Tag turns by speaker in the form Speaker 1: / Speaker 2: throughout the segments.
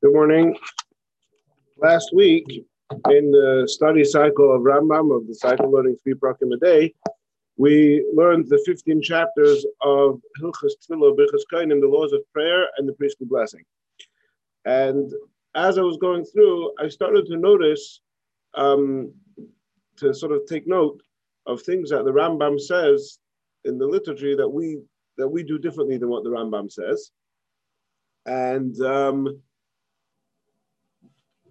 Speaker 1: Good morning. Last week, in the study cycle of Rambam, of the cycle learning three prakim a day, we learned the 15 chapters of Hilchas Tfilah, Birchas Kainim, the laws of prayer and the priestly blessing. And as I was going through, I started to notice, um, to sort of take note of things that the Rambam says in the liturgy that we that we do differently than what the Rambam says. And um,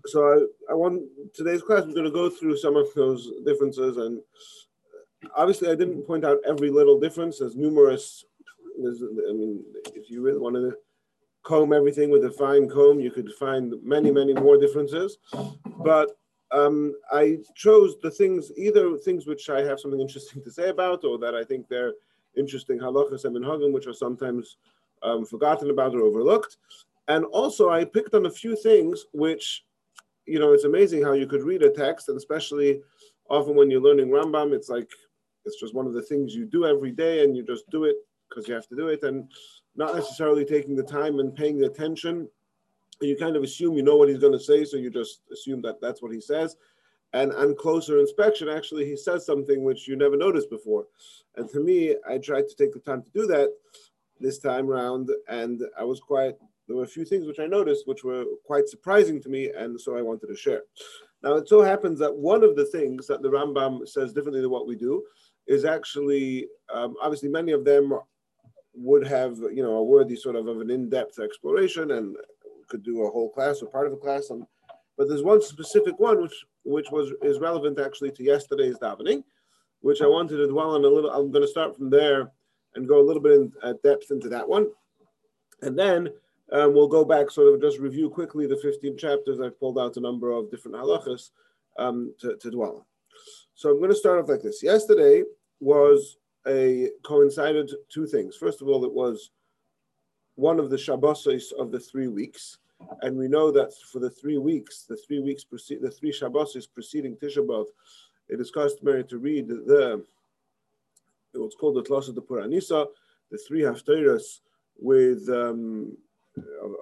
Speaker 1: so I, I want today's class. We're going to go through some of those differences, and obviously, I didn't point out every little difference. There's numerous. There's, I mean, if you really want to comb everything with a fine comb, you could find many, many more differences. But um, I chose the things, either things which I have something interesting to say about, or that I think they're interesting halachas and minhagim, which are sometimes um, forgotten about or overlooked. And also, I picked on a few things which you know, it's amazing how you could read a text, and especially often when you're learning Rambam, it's like it's just one of the things you do every day, and you just do it because you have to do it, and not necessarily taking the time and paying the attention. You kind of assume you know what he's going to say, so you just assume that that's what he says. And on closer inspection, actually, he says something which you never noticed before. And to me, I tried to take the time to do that this time around, and I was quite there were a few things which I noticed which were quite surprising to me, and so I wanted to share. Now, it so happens that one of the things that the Rambam says differently than what we do is actually, um, obviously, many of them would have, you know, a worthy sort of, of an in-depth exploration and could do a whole class or part of a class on. But there's one specific one which which was is relevant actually to yesterday's davening, which I wanted to dwell on a little. I'm going to start from there and go a little bit in uh, depth into that one, and then um, we'll go back, sort of just review quickly the 15 chapters. I've pulled out a number of different halachas um, to, to dwell on. So I'm going to start off like this. Yesterday was a coincided two things. First of all, it was one of the Shabbosos of the three weeks. And we know that for the three weeks, the three weeks, precede, the three Shabbosos preceding Tisha B'Av, it is customary to read the, what's called the Tlosa de Puranisa, the three Haftarahs with um,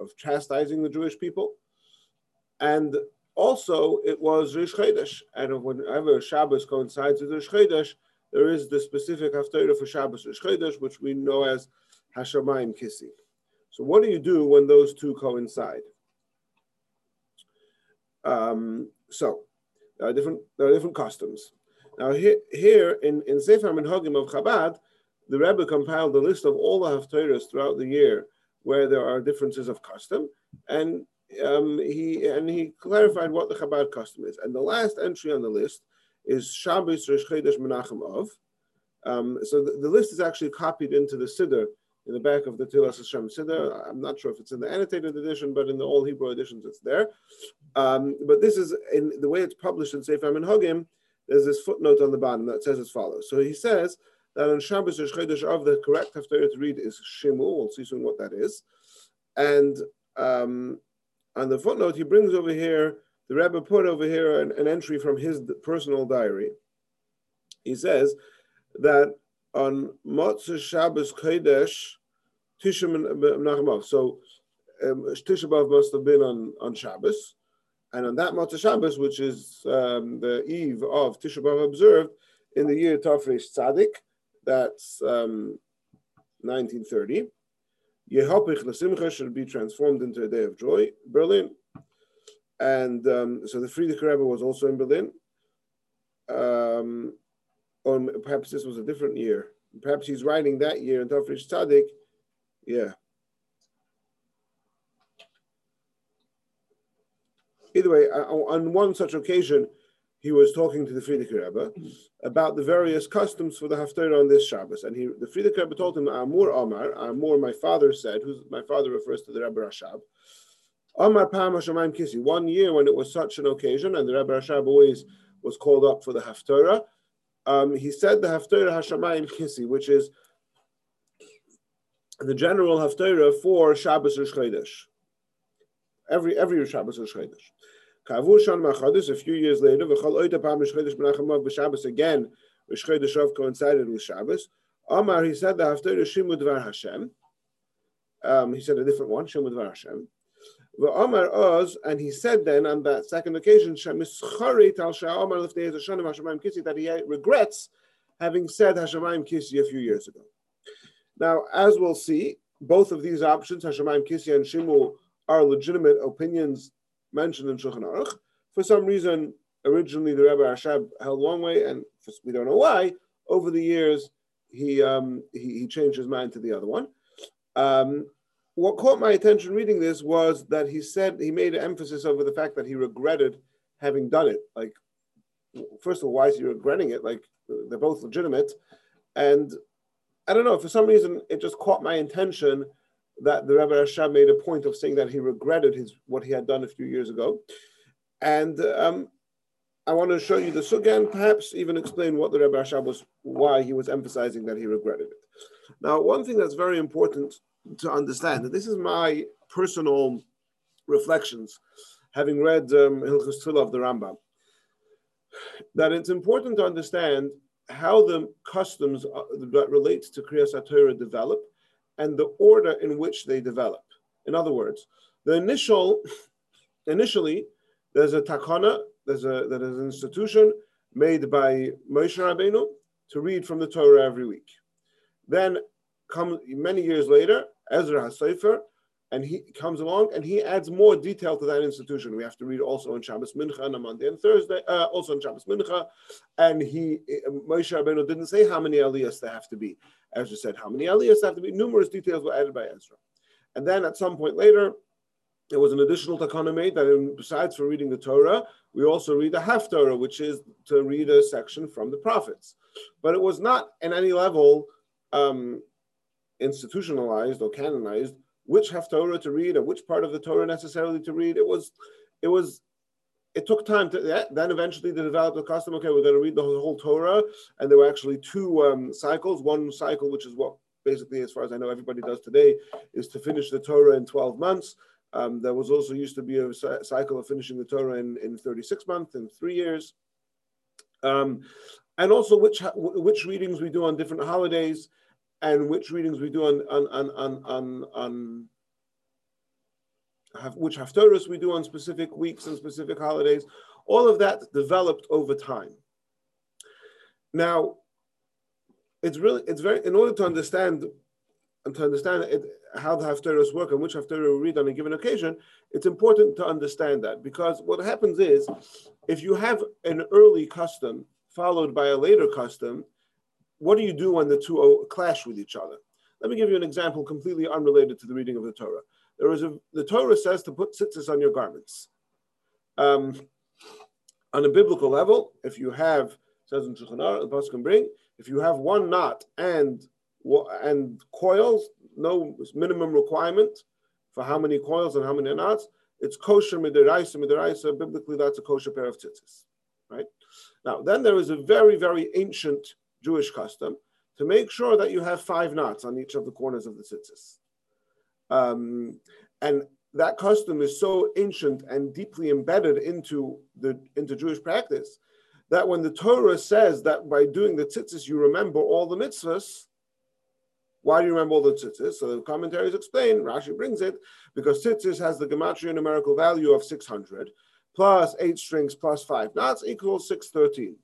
Speaker 1: of, chastising the Jewish people. And also, it was Rish Chodesh. And whenever Shabbos coincides with Rish Chodesh, there is the specific Haftarah for Shabbos Rish Chodesh, which we know as Hashamayim Kissi. So, what do you do when those two coincide? Um, so, there are different there are different customs. Now, here, here in, in Sefer Minhagim of Chabad, the Rebbe compiled a list of all the Haftarahs throughout the year where there are differences of custom, and um, he and he clarified what the Chabad custom is. And the last entry on the list is Shabbos Rosh Chodesh Menachem Av. Um, so the, the, list is actually copied into the Siddur in the back of the Tehillas Hashem Siddur. I'm not sure if it's in the annotated edition, but in the all Hebrew editions, it's there. Um, but this is in the way it's published in Sefer Minhagim. There's this footnote on the bottom that says as follows. So he says that on Shabbos Rosh Chodesh the correct haftarah to read is Shimu. We'll see soon what that is. And um, on the footnote, he brings over here, the Rebbe put over here an, an entry from his personal diary. He says that on Motzah Shabbos Chodesh, Tisha Menachem So um, Tisha B'Av must have been on, on Shabbos. And on that Motzah Shabbos, which is um, the eve of Tisha B'Av observed in the year Tafresh Tzadik, that's um, 1930. Yehopich L'Simcha should be transformed into a day of joy, Berlin. And um, so the Frierdiker Rebbe was also in Berlin. Um, or perhaps this was a different year. Perhaps he's writing that year in Tafresh Tzadik. Yeah. Either way, on one such occasion, he was talking to the Frierdiker Rebbe about the various customs for the Haftarah on this Shabbos. And he, the Frierdiker Rebbe told him, Amur Omar, Amur, my father said, who's my father refers to the Rebbe Rashab, Omar Pam Hashemayim Kissi, one year when it was such an occasion, and the Rebbe Rashab always was called up for the Haftarah, um, he said the Haftarah Hashemayim Kisi, which is the general Haftarah for Shabbos Rosh. Every, every Shabbos Rosh Chodesh. Kavur Shan Machadis, a few years later, V'chol Oita Pam Shchedesh Menachemav B'Shabbos again, Shchedesh Rav coincided with Shabbos. Omar, he said the Haftarah Shimu Dvar Hashem. Um, he said a different one, Shimu Dvar Hashem. Amar Oz, and he said then on that second occasion, that he regrets having said Hashemayim Kisi a few years ago. Now, as we'll see, both of these options, Hashemayim Kisi and Shimu, are legitimate opinions mentioned in Shulchan Aruch. For some reason, originally the Rebbe Rashab held one way, and we don't know why. Over the years, he um, he, he, changed his mind to the other one. Um, what caught my attention reading this was that he said he made an emphasis over the fact that he regretted having done it. Like, first of all, why is he regretting it? Like, they're both legitimate, and I don't know. For some reason, it just caught my attention that the Rebbe Rashab made a point of saying that he regretted his what he had done a few years ago, and um, I want to show you the sugya perhaps even explain what the Rebbe Rashab was, why he was emphasizing that he regretted it. Now, one thing that's very important to understand, and this is my personal reflections, having read um, Hilchus of the Rambam, that it's important to understand how the customs uh, that relate to Kriyas HaTorah develop and the order in which they develop. In other words, the initial, initially, there's a takana, there's a there is an institution made by Moshe Rabbeinu to read from the Torah every week. Then, come many years later, Ezra HaSofer, and he comes along and he adds more detail to that institution. We have to read also on Shabbos Mincha on a Monday and Thursday, uh, also on Shabbos Mincha. And he, Moshe Rabbeinu didn't say how many aliyahs there have to be. Ezra said how many aliyahs have to be. Numerous details were added by Ezra. And then at some point later, there was an additional takana that besides for reading the Torah, we also read the Haftorah, which is to read a section from the prophets. But it was not in any level um, institutionalized or canonized which Haftorah to read or which part of the Torah necessarily to read. It was, it was, it took time to yeah, then eventually they developed a custom. Okay, we're going to read the whole, Torah, and there were actually two um, cycles. One cycle, which is what basically, as far as I know, everybody does today, is to finish the Torah in 12 months. Um, there was also used to be a cycle of finishing the Torah in, in 36 months, in three years. Um, and also which which readings we do on different holidays and which readings we do on on on on, on, on have, which haftarahs we do on specific weeks and specific holidays. All of that developed over time. Now, it's really it's very in order to understand and to understand it, how the haftarahs work and which haftarah we read on a given occasion, it's important to understand that because what happens is, if you have an early custom followed by a later custom, what do you do when the two clash with each other? Let me give you an example completely unrelated to the reading of the Torah. There is a the Torah says to put tzitzis on your garments. Um, on a biblical level, if you have says in Shulchan the can bring if you have one knot and and coils, no minimum requirement for how many coils and how many knots. It's kosher midiraisa midiraisa. Biblically, that's a kosher pair of tzitzis, right? Now, then there is a very very ancient Jewish custom to make sure that you have five knots on each of the corners of the tzitzis. Um, and that custom is so ancient and deeply embedded into the into Jewish practice that when the Torah says that by doing the tzitzis you remember all the mitzvahs, why do you remember all the tzitzis? So the commentaries explain, Rashi brings it, because tzitzis has the gematria numerical value of 600, plus eight strings plus five knots equals 613.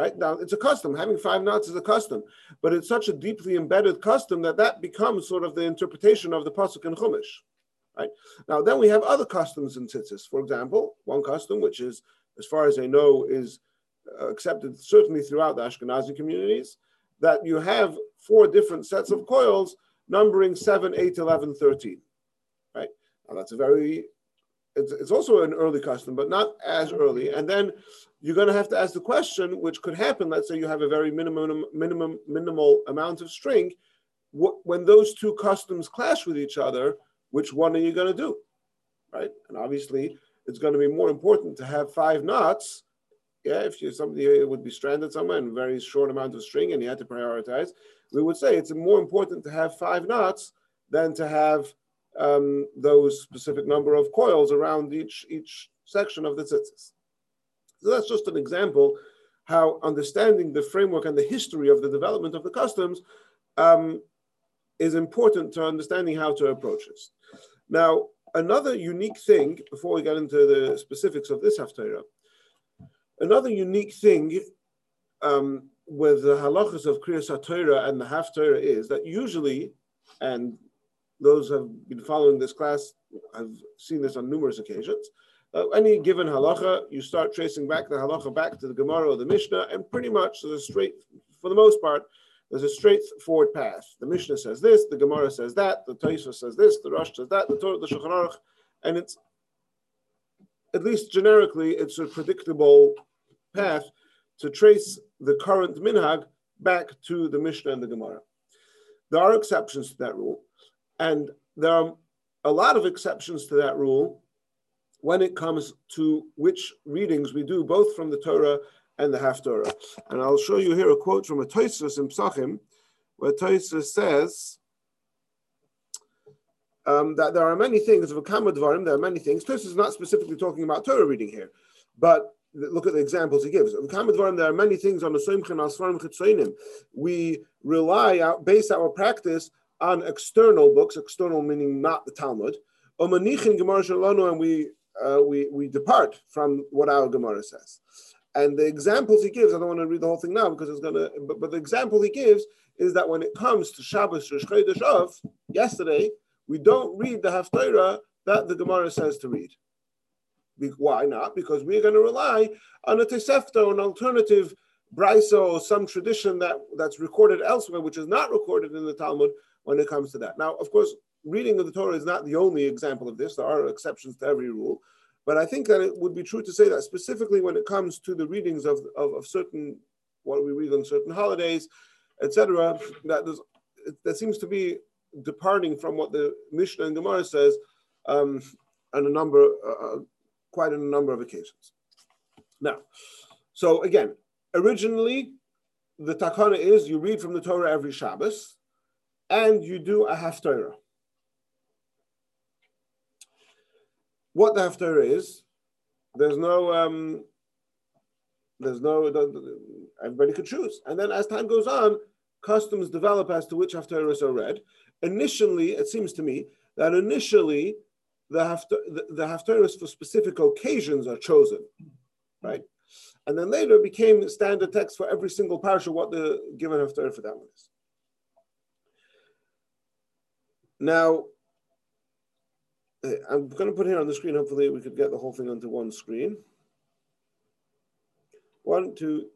Speaker 1: Right now, it's a custom. Having five knots is a custom, but it's such a deeply embedded custom that that becomes sort of the interpretation of the pasuk in Chumash. Right now, then we have other customs in tzitzis. For example, one custom, which is, as far as I know, is uh, accepted certainly throughout the Ashkenazi communities, that you have four different sets of coils numbering 7, 8, 11, 13. Right? Now that's a very, it's, it's also an early custom, but not as early. And then you're going to have to ask the question, which could happen. Let's say you have a very minimum, minimum, minimal amount of string. when those two customs clash with each other, which one are you going to do? Right? And obviously, it's going to be more important to have five knots yeah, if you somebody would be stranded somewhere in very short amount of string and you had to prioritize, we would say it's more important to have five knots than to have um, those specific number of coils around each each section of the tzitzis. So that's just an example how understanding the framework and the history of the development of the customs um, is important to understanding how to approach this. Now, another unique thing, before we get into the specifics of this Haftarah, another unique thing um, with the halachas of Kriyas HaTorah and the Haftarah is that usually, and those who have been following this class have seen this on numerous occasions, uh, any given halacha, you start tracing back the halacha back to the Gemara or the Mishnah, and pretty much there's a straight, for the most part, there's a straightforward path. The Mishnah says this, the Gemara says that, the Taisa says this, the Rosh says that, the Torah, the Shulchan Aruch, and it's at least generically, it's a predictable path to trace the current minhag back to the Mishnah and the Gemara. There are exceptions to that rule, and there are a lot of exceptions to that rule when it comes to which readings we do, both from the Torah and the Haftorah. And I'll show you here a quote from a Tosfos in Psachim, where Tosfos says um, that there are many things of a Dvarim, there are many things. Tosfos is not specifically talking about Torah reading here, but look at the examples he gives. Dvarim, there are many things on the. We rely out, base our practice on external books, external meaning not the Talmud. And we uh, we, we depart from what our Gemara says. And the examples he gives, I don't want to read the whole thing now because it's going to, but, but the example he gives is that when it comes to Shabbos Rosh Chodesh of yesterday, we don't read the Haftarah that the Gemara says to read. Why not? Because we're going to rely on a Tosefta, an alternative brisa or some tradition that, that's recorded elsewhere, which is not recorded in the Talmud when it comes to that. Now, of course, reading of the Torah is not the only example of this. There are exceptions to every rule. But I think that it would be true to say that specifically when it comes to the readings of, of, of certain, what we read on certain holidays, etc., that that seems to be departing from what the Mishnah and Gemara says um, on a number, uh, uh quite on a number of occasions. Now, so again, originally the takana is you read from the Torah every Shabbos, and you do a haftarah. what the haftarah is. There's no, um, there's no, everybody could choose. And then as time goes on, customs develop as to which haftarahs are read. Initially, it seems to me that initially the, the, the haftarahs for specific occasions are chosen, right? And then later became standard text for every single parsha what the given haftarah for that one is. Now, uh, I'm going to put here on the screen, hopefully we could get the whole thing onto one screen. One, two,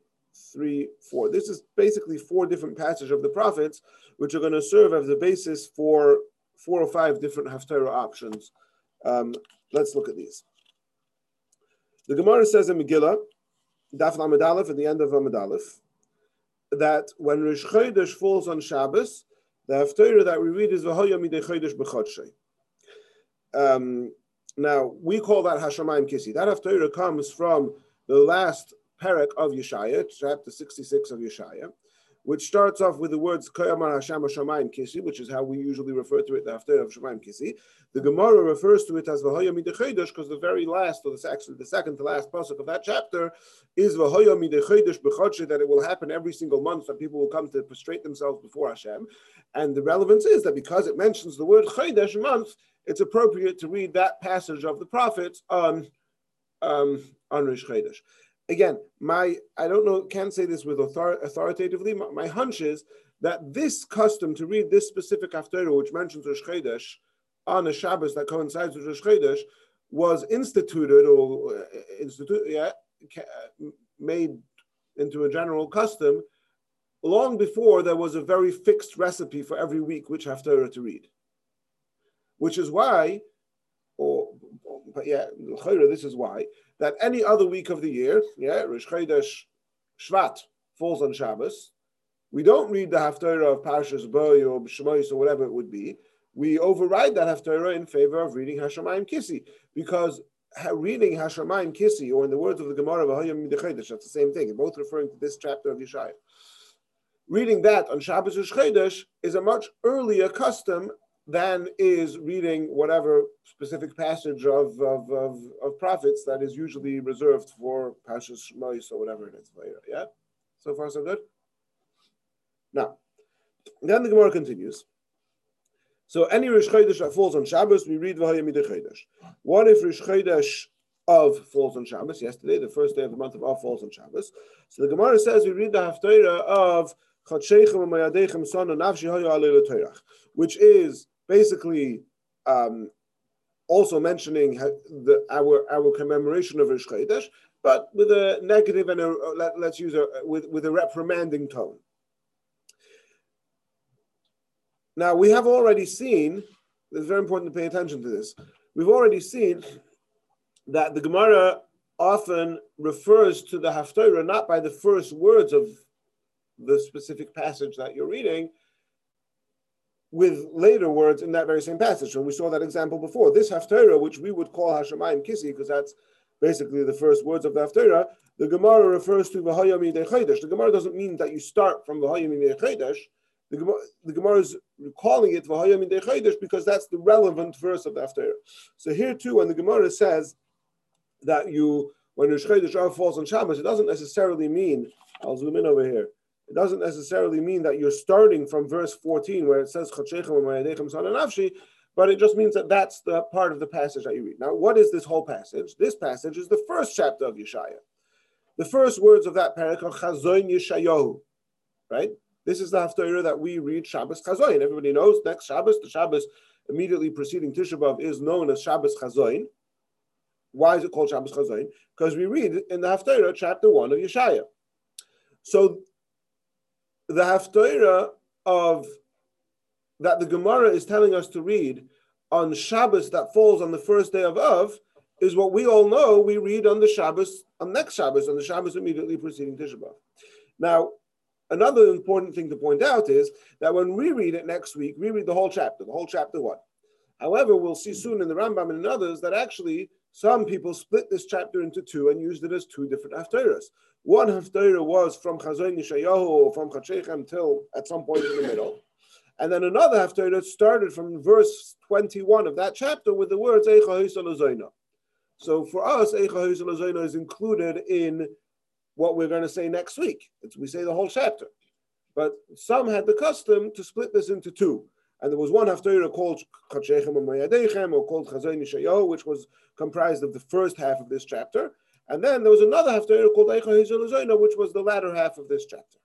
Speaker 1: three, four. This is basically four different passages of the prophets, which are going to serve as the basis for four or five different Haftarah options. Um, let's look at these. The Gemara says in Megillah, Daf Lamed Aleph, at the end of Lamed Aleph, that when Rosh Chodesh falls on Shabbos, the Haftarah that we read is V'hoya Midei Chodesh. Um, now we call that Hashemayim Kisi. That Haftarah comes from the last parak of Yeshaya, chapter 66 of Yeshaya, which starts off with the words Koyamar Hashem Hashemayim Kisi, which is how we usually refer to it, the Haftarah of Shemayim Kisi. The Gemara refers to it as Vahoya Midechedesh because the very last, or the, actually the second to last pasuk of that chapter is Vahoya Midechedesh B'chodsheh, that it will happen every single month that people will come to prostrate themselves before Hashem. And the relevance is that because it mentions the word Chodesh month, it's appropriate to read that passage of the prophets on um, on Rish Chodesh. Again, my I don't know, can't say this with author, authoritatively. My, my, hunch is that this custom to read this specific haftarah, which mentions Rish Chodesh on a Shabbos that coincides with Rish Chodesh, was instituted or uh, yeah, made into a general custom long before there was a very fixed recipe for every week which haftarah to read which is why, yeah, this is why that any other week of the year, yeah, Rosh Chodesh Shvat falls on Shabbos. We don't read the Haftarah of Parshas Boy or Shmois or whatever it would be. We override that Haftarah in favor of reading Hashemayim Kisi because reading Hashemayim Kisi, or in the words of the Gemara, that's the same thing, both referring to this chapter of Yeshaya. Reading that on Shabbos Rosh Chodesh is a much earlier custom than is reading whatever specific passage of, of, of, of prophets that is usually reserved for Pashas Shmois or whatever it is. Yeah? So far, so good? Now, then the Gemara continues. So any Rish Chodesh that falls on Shabbos, we read V'haya Midei Chodesh. What if Rish Chodesh of falls on Shabbos? Yesterday, the first day of the month of Av falls on Shabbos. So the Gemara says we read the Haftarah of which is basically um, also mentioning the, our our commemoration of Rish Chodesh, but with a negative and a, let, us use a with, with a reprimanding tone. Now we have already seen. It's very important to pay attention to this. We've already seen that the Gemara often refers to the Haftarah not by the first words of the specific passage that you're reading, with later words in that very same passage. And we saw that example before. This Haftarah, which we would call Hashemayim Kisi, because that's basically the first words of the Haftarah, the Gemara refers to De Chaydash. The Gemara doesn't mean that you start from De Chaydash. The Gemara, the Gemara is calling it De Chaydash because that's the relevant verse of the Haftarah. So here too, when the Gemara says that you, when Rosh Chodesh falls on Shabbos, it doesn't necessarily mean, I'll zoom in over here, it doesn't necessarily mean that you're starting from verse 14 where it says but it just means that that's the part of the passage that you read. Now, what is this whole passage? This passage is the first chapter of Yeshaya. The first words of that parak Chazoin Yeshayahu, right? This is the Haftarah that we read Shabbos Chazoin. Everybody knows next Shabbos, the Shabbos immediately preceding Tisha B'Av is known as Shabbos Chazoin. Why is it called Shabbos Chazoin? Because we read in the Haftarah, chapter 1 of Yeshaya. So the Haftarah of that the Gemara is telling us to read on Shabbos that falls on the first day of Av is what we all know we read on the Shabbos, on next Shabbos, on the Shabbos immediately preceding Tisha B'Av. Now, another important thing to point out is that when we read it next week, we read the whole chapter, the whole chapter one. However, we'll see soon in the Rambam and in others that actually some people split this chapter into two and used it as two different haftarahs. One haftarah was from Chazon Yeshayahu or from Chachechem till at some point in the middle. And then another haftarah started from verse 21 of that chapter with the words Eicha So for us, Eicha is included in what we're going to say next week. It's, we say the whole chapter. But some had the custom to split this into two. And there was one haftarah called Chachechem or called Chazon Yeshayahu, which was comprised of the first half of this chapter. And then there was another haftarah called Eicha Hazel which was the latter half of this chapter.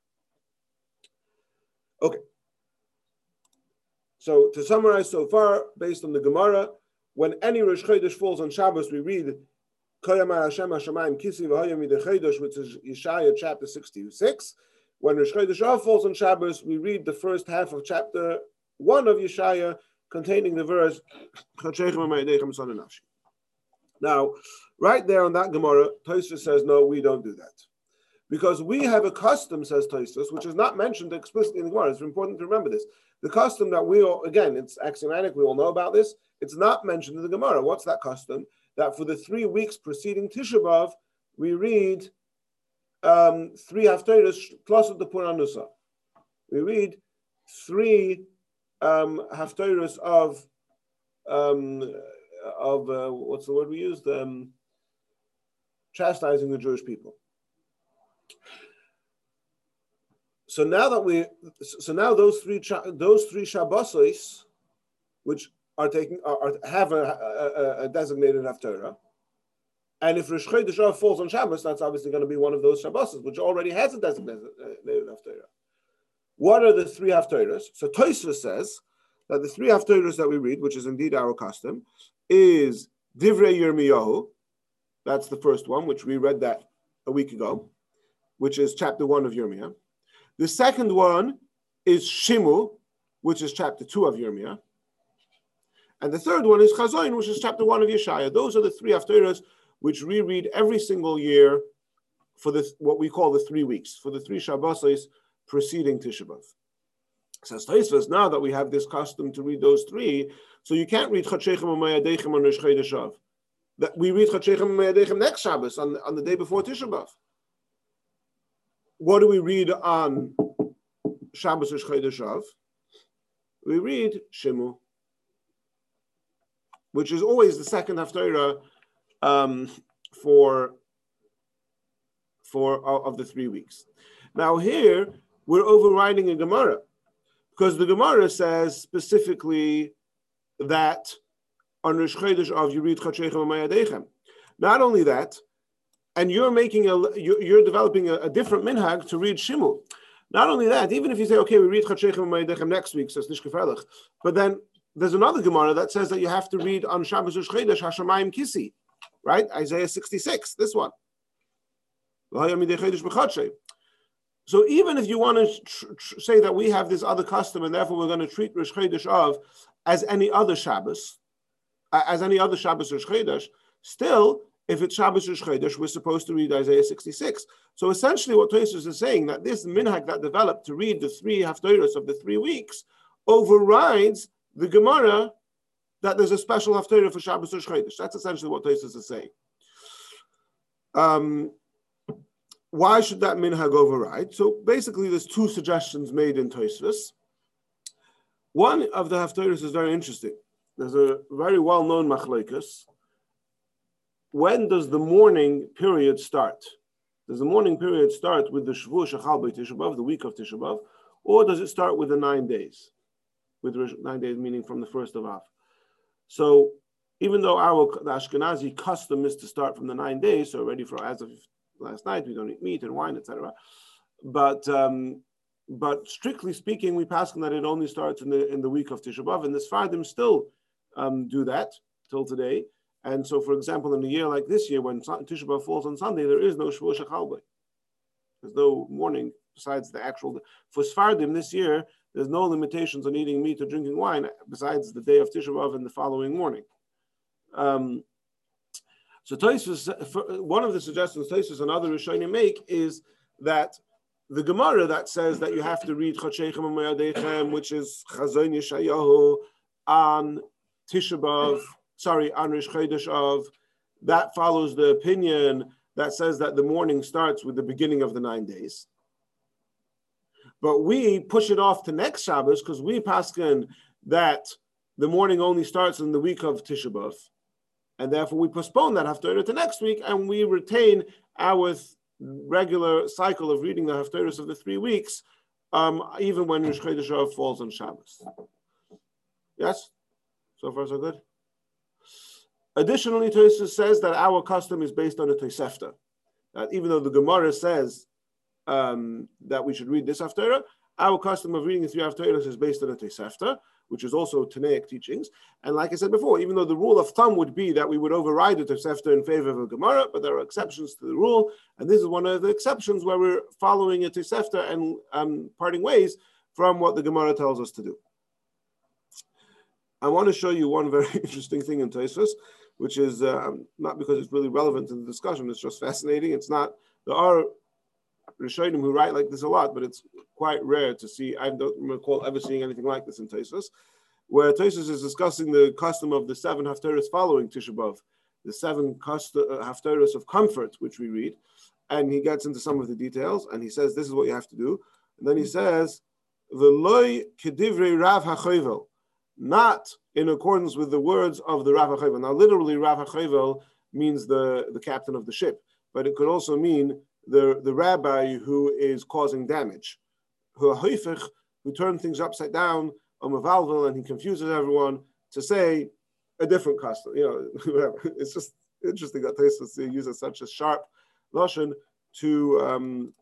Speaker 1: Okay. So to summarize so far, based on the Gemara, when any Rosh Chodesh falls on Shabbos, we read Koyamar Hashem Hashemayim Kisi V'Hoyam which is Yeshaya chapter 66. When Rosh Chodesh falls on Shabbos, we read the first half of chapter 1 of Yeshaya, containing the verse Now, Right there on that Gemara, Tosfos says, no, we don't do that. Because we have a custom, says Tosfos, which is not mentioned explicitly in the Gemara. It's important to remember this. The custom that we all, again, it's axiomatic, we all know about this. It's not mentioned in the Gemara. What's that custom? That for the three weeks preceding Tisha B'Av, we read um, three haftarahs plus of the Puranusa. We read three um, of um, of uh, what's the word we used? Um, chastising the Jewish people. So now that we, so now those three those three Shabbosos, which are taking are, have a, a, a designated haftarah, and if Rosh Chodesh falls on Shabbos, that's obviously going to be one of those Shabbosos, which already has a designated haftarah. What are the three haftarahs? So Tosfos says that the three haftarahs that we read, which is indeed our custom, is Divrei Yirmiyahu, that's the first one, which we read that a week ago, which is chapter one of Yirmiyah. The second one is Shimu, which is chapter two of Yirmiyah. And the third one is Chazoin, which is chapter one of Yeshaya. Those are the three haftarahs which we read every single year for the, what we call the three weeks, for the three Shabbosos preceding Tisha B'Av. Says Tosfos, now that we have this custom to read those three, so you can't read Chachechem Umayadechem on Rosh Chodesh that we read Chachechem Me'adechem next Shabbos on, on the day before Tisha B'Av. What do we read on Shabbos Rosh Chodesh We read Shimu, which is always the second Haftarah um, for for of the three weeks. Now here we're overriding a Gemara because the Gemara says specifically that on Rosh Chodesh of you read Chachechem Not only that, and you're making a you're, developing a, a, different minhag to read Shimul. Not only that, even if you say, okay, we read Chachechem next week, says Nishkefelach, but then there's another Gemara that says that you have to read on Shabbos Rosh Chodesh Hashemayim Kisi, right? Isaiah 66, this one. So even if you want to tr- tr- say that we have this other custom and therefore we're going to treat Rosh Chodesh of as any other Shabbos, as any other Shabbos Rosh Chodesh, still, if it's Shabbos Rosh Chodesh, we're supposed to read Isaiah 66. So essentially what Tosfos is saying, that this minhag that developed to read the three haftarahs of the three weeks overrides the Gemara that there's a special haftarah for Shabbos Rosh Chodesh. That's essentially what Tosfos is saying. Um, why should that minhag override? So basically, there's two suggestions made in Tosfos. One of the haftarahs is very interesting. There's a very well-known machlekes. When does the mourning period start? Does the mourning period start with the Shavuot Shachal by Tishabav, the week of Tisha B'av, or does it start with the nine days? With nine days meaning from the first of Av. So even though our the Ashkenazi custom is to start from the nine days, so already for as of last night. We don't eat meat and wine, etc. But um, but strictly speaking, we pass on that it only starts in the in the week of Tisha B'av, and the Sfardim still um, do that till today. And so, for example, in a year like this year, when Tisha B'av falls on Sunday, there is no Shavuot Shechalbei. There's no mourning besides the actual. For Sfardim this year, there's no limitations on eating meat or drinking wine besides the day of Tisha B'av and the following morning. Um, so Tosfos, one of the suggestions Tosfos and other Rishonim make is that the Gemara that says that you have to read Chachechem and which is Chazon Yeshayahu on Tisha sorry, on Rish of, that follows the opinion that says that the mourning starts with the beginning of the nine days. But we push it off to next Shabbos because we paskin that the mourning only starts in the week of Tisha B'av and therefore we postpone that Haftarah to next week, and we retain our regular cycle of reading the Haftarahs of the three weeks, um, even when Rosh Chodesh falls on Shabbos. Yes? So far, so good? Additionally, Tosis says that our custom is based on a Tosefta. That even though the Gemara says um, that we should read this Haftarah, our custom of reading the three Haftarahs is based on a Tosefta which is also Tanaic teachings. And like I said before, even though the rule of thumb would be that we would override the Tosefta in favor of a Gemara, but there are exceptions to the rule, and this is one of the exceptions where we're following a Tosefta and um, parting ways from what the Gemara tells us to do. I want to show you one very interesting thing in Tosfos, which is uh, not because it's really relevant to the discussion, it's just fascinating. It's not, there are Rishonim who write like this a lot, but it's quite rare to see. I don't recall ever seeing anything like this in Tosfos, where Tosfos is discussing the custom of the seven haftarahs following Tisha B'av, the seven custom, uh, of comfort, which we read, and he gets into some of the details, and he says this is what you have to do, and then he says, the loy kedivrei Rav Hachovel," not in accordance with the words of the Rav Hachovel. Now, literally, Rav Hachovel means the the captain of the ship, but it could also mean the, the rabbi who is causing damage, who who turned things upside down, on Omavalvil, and he confuses everyone to say a different custom. You know, whatever. It's just interesting that Tosfos uses such a sharp notion to um,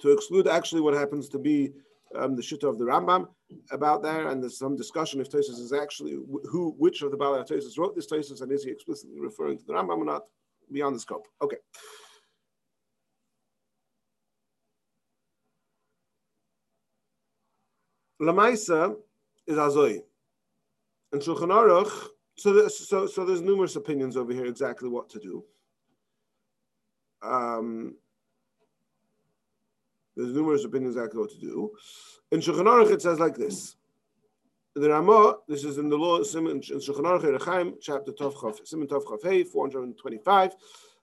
Speaker 1: to exclude actually what happens to be um, the shita of the Rambam about there, and there's some discussion if Tosfos is actually who, which of the Balei Tosfos wrote this Tosfos, and is he explicitly referring to the Rambam or not? Beyond the scope. Okay. Lamaisa is Azoi. And Shulchan Aruch, so, so, so there's numerous opinions over here exactly what to do. Um, there's numerous opinions exactly what to do. In Shulchan Aruch, it says like this. The Ramah, this is in the law, in Shulchan Aruch Orach Chaim, chapter Tov Chav, Simon Tov Hey, 425.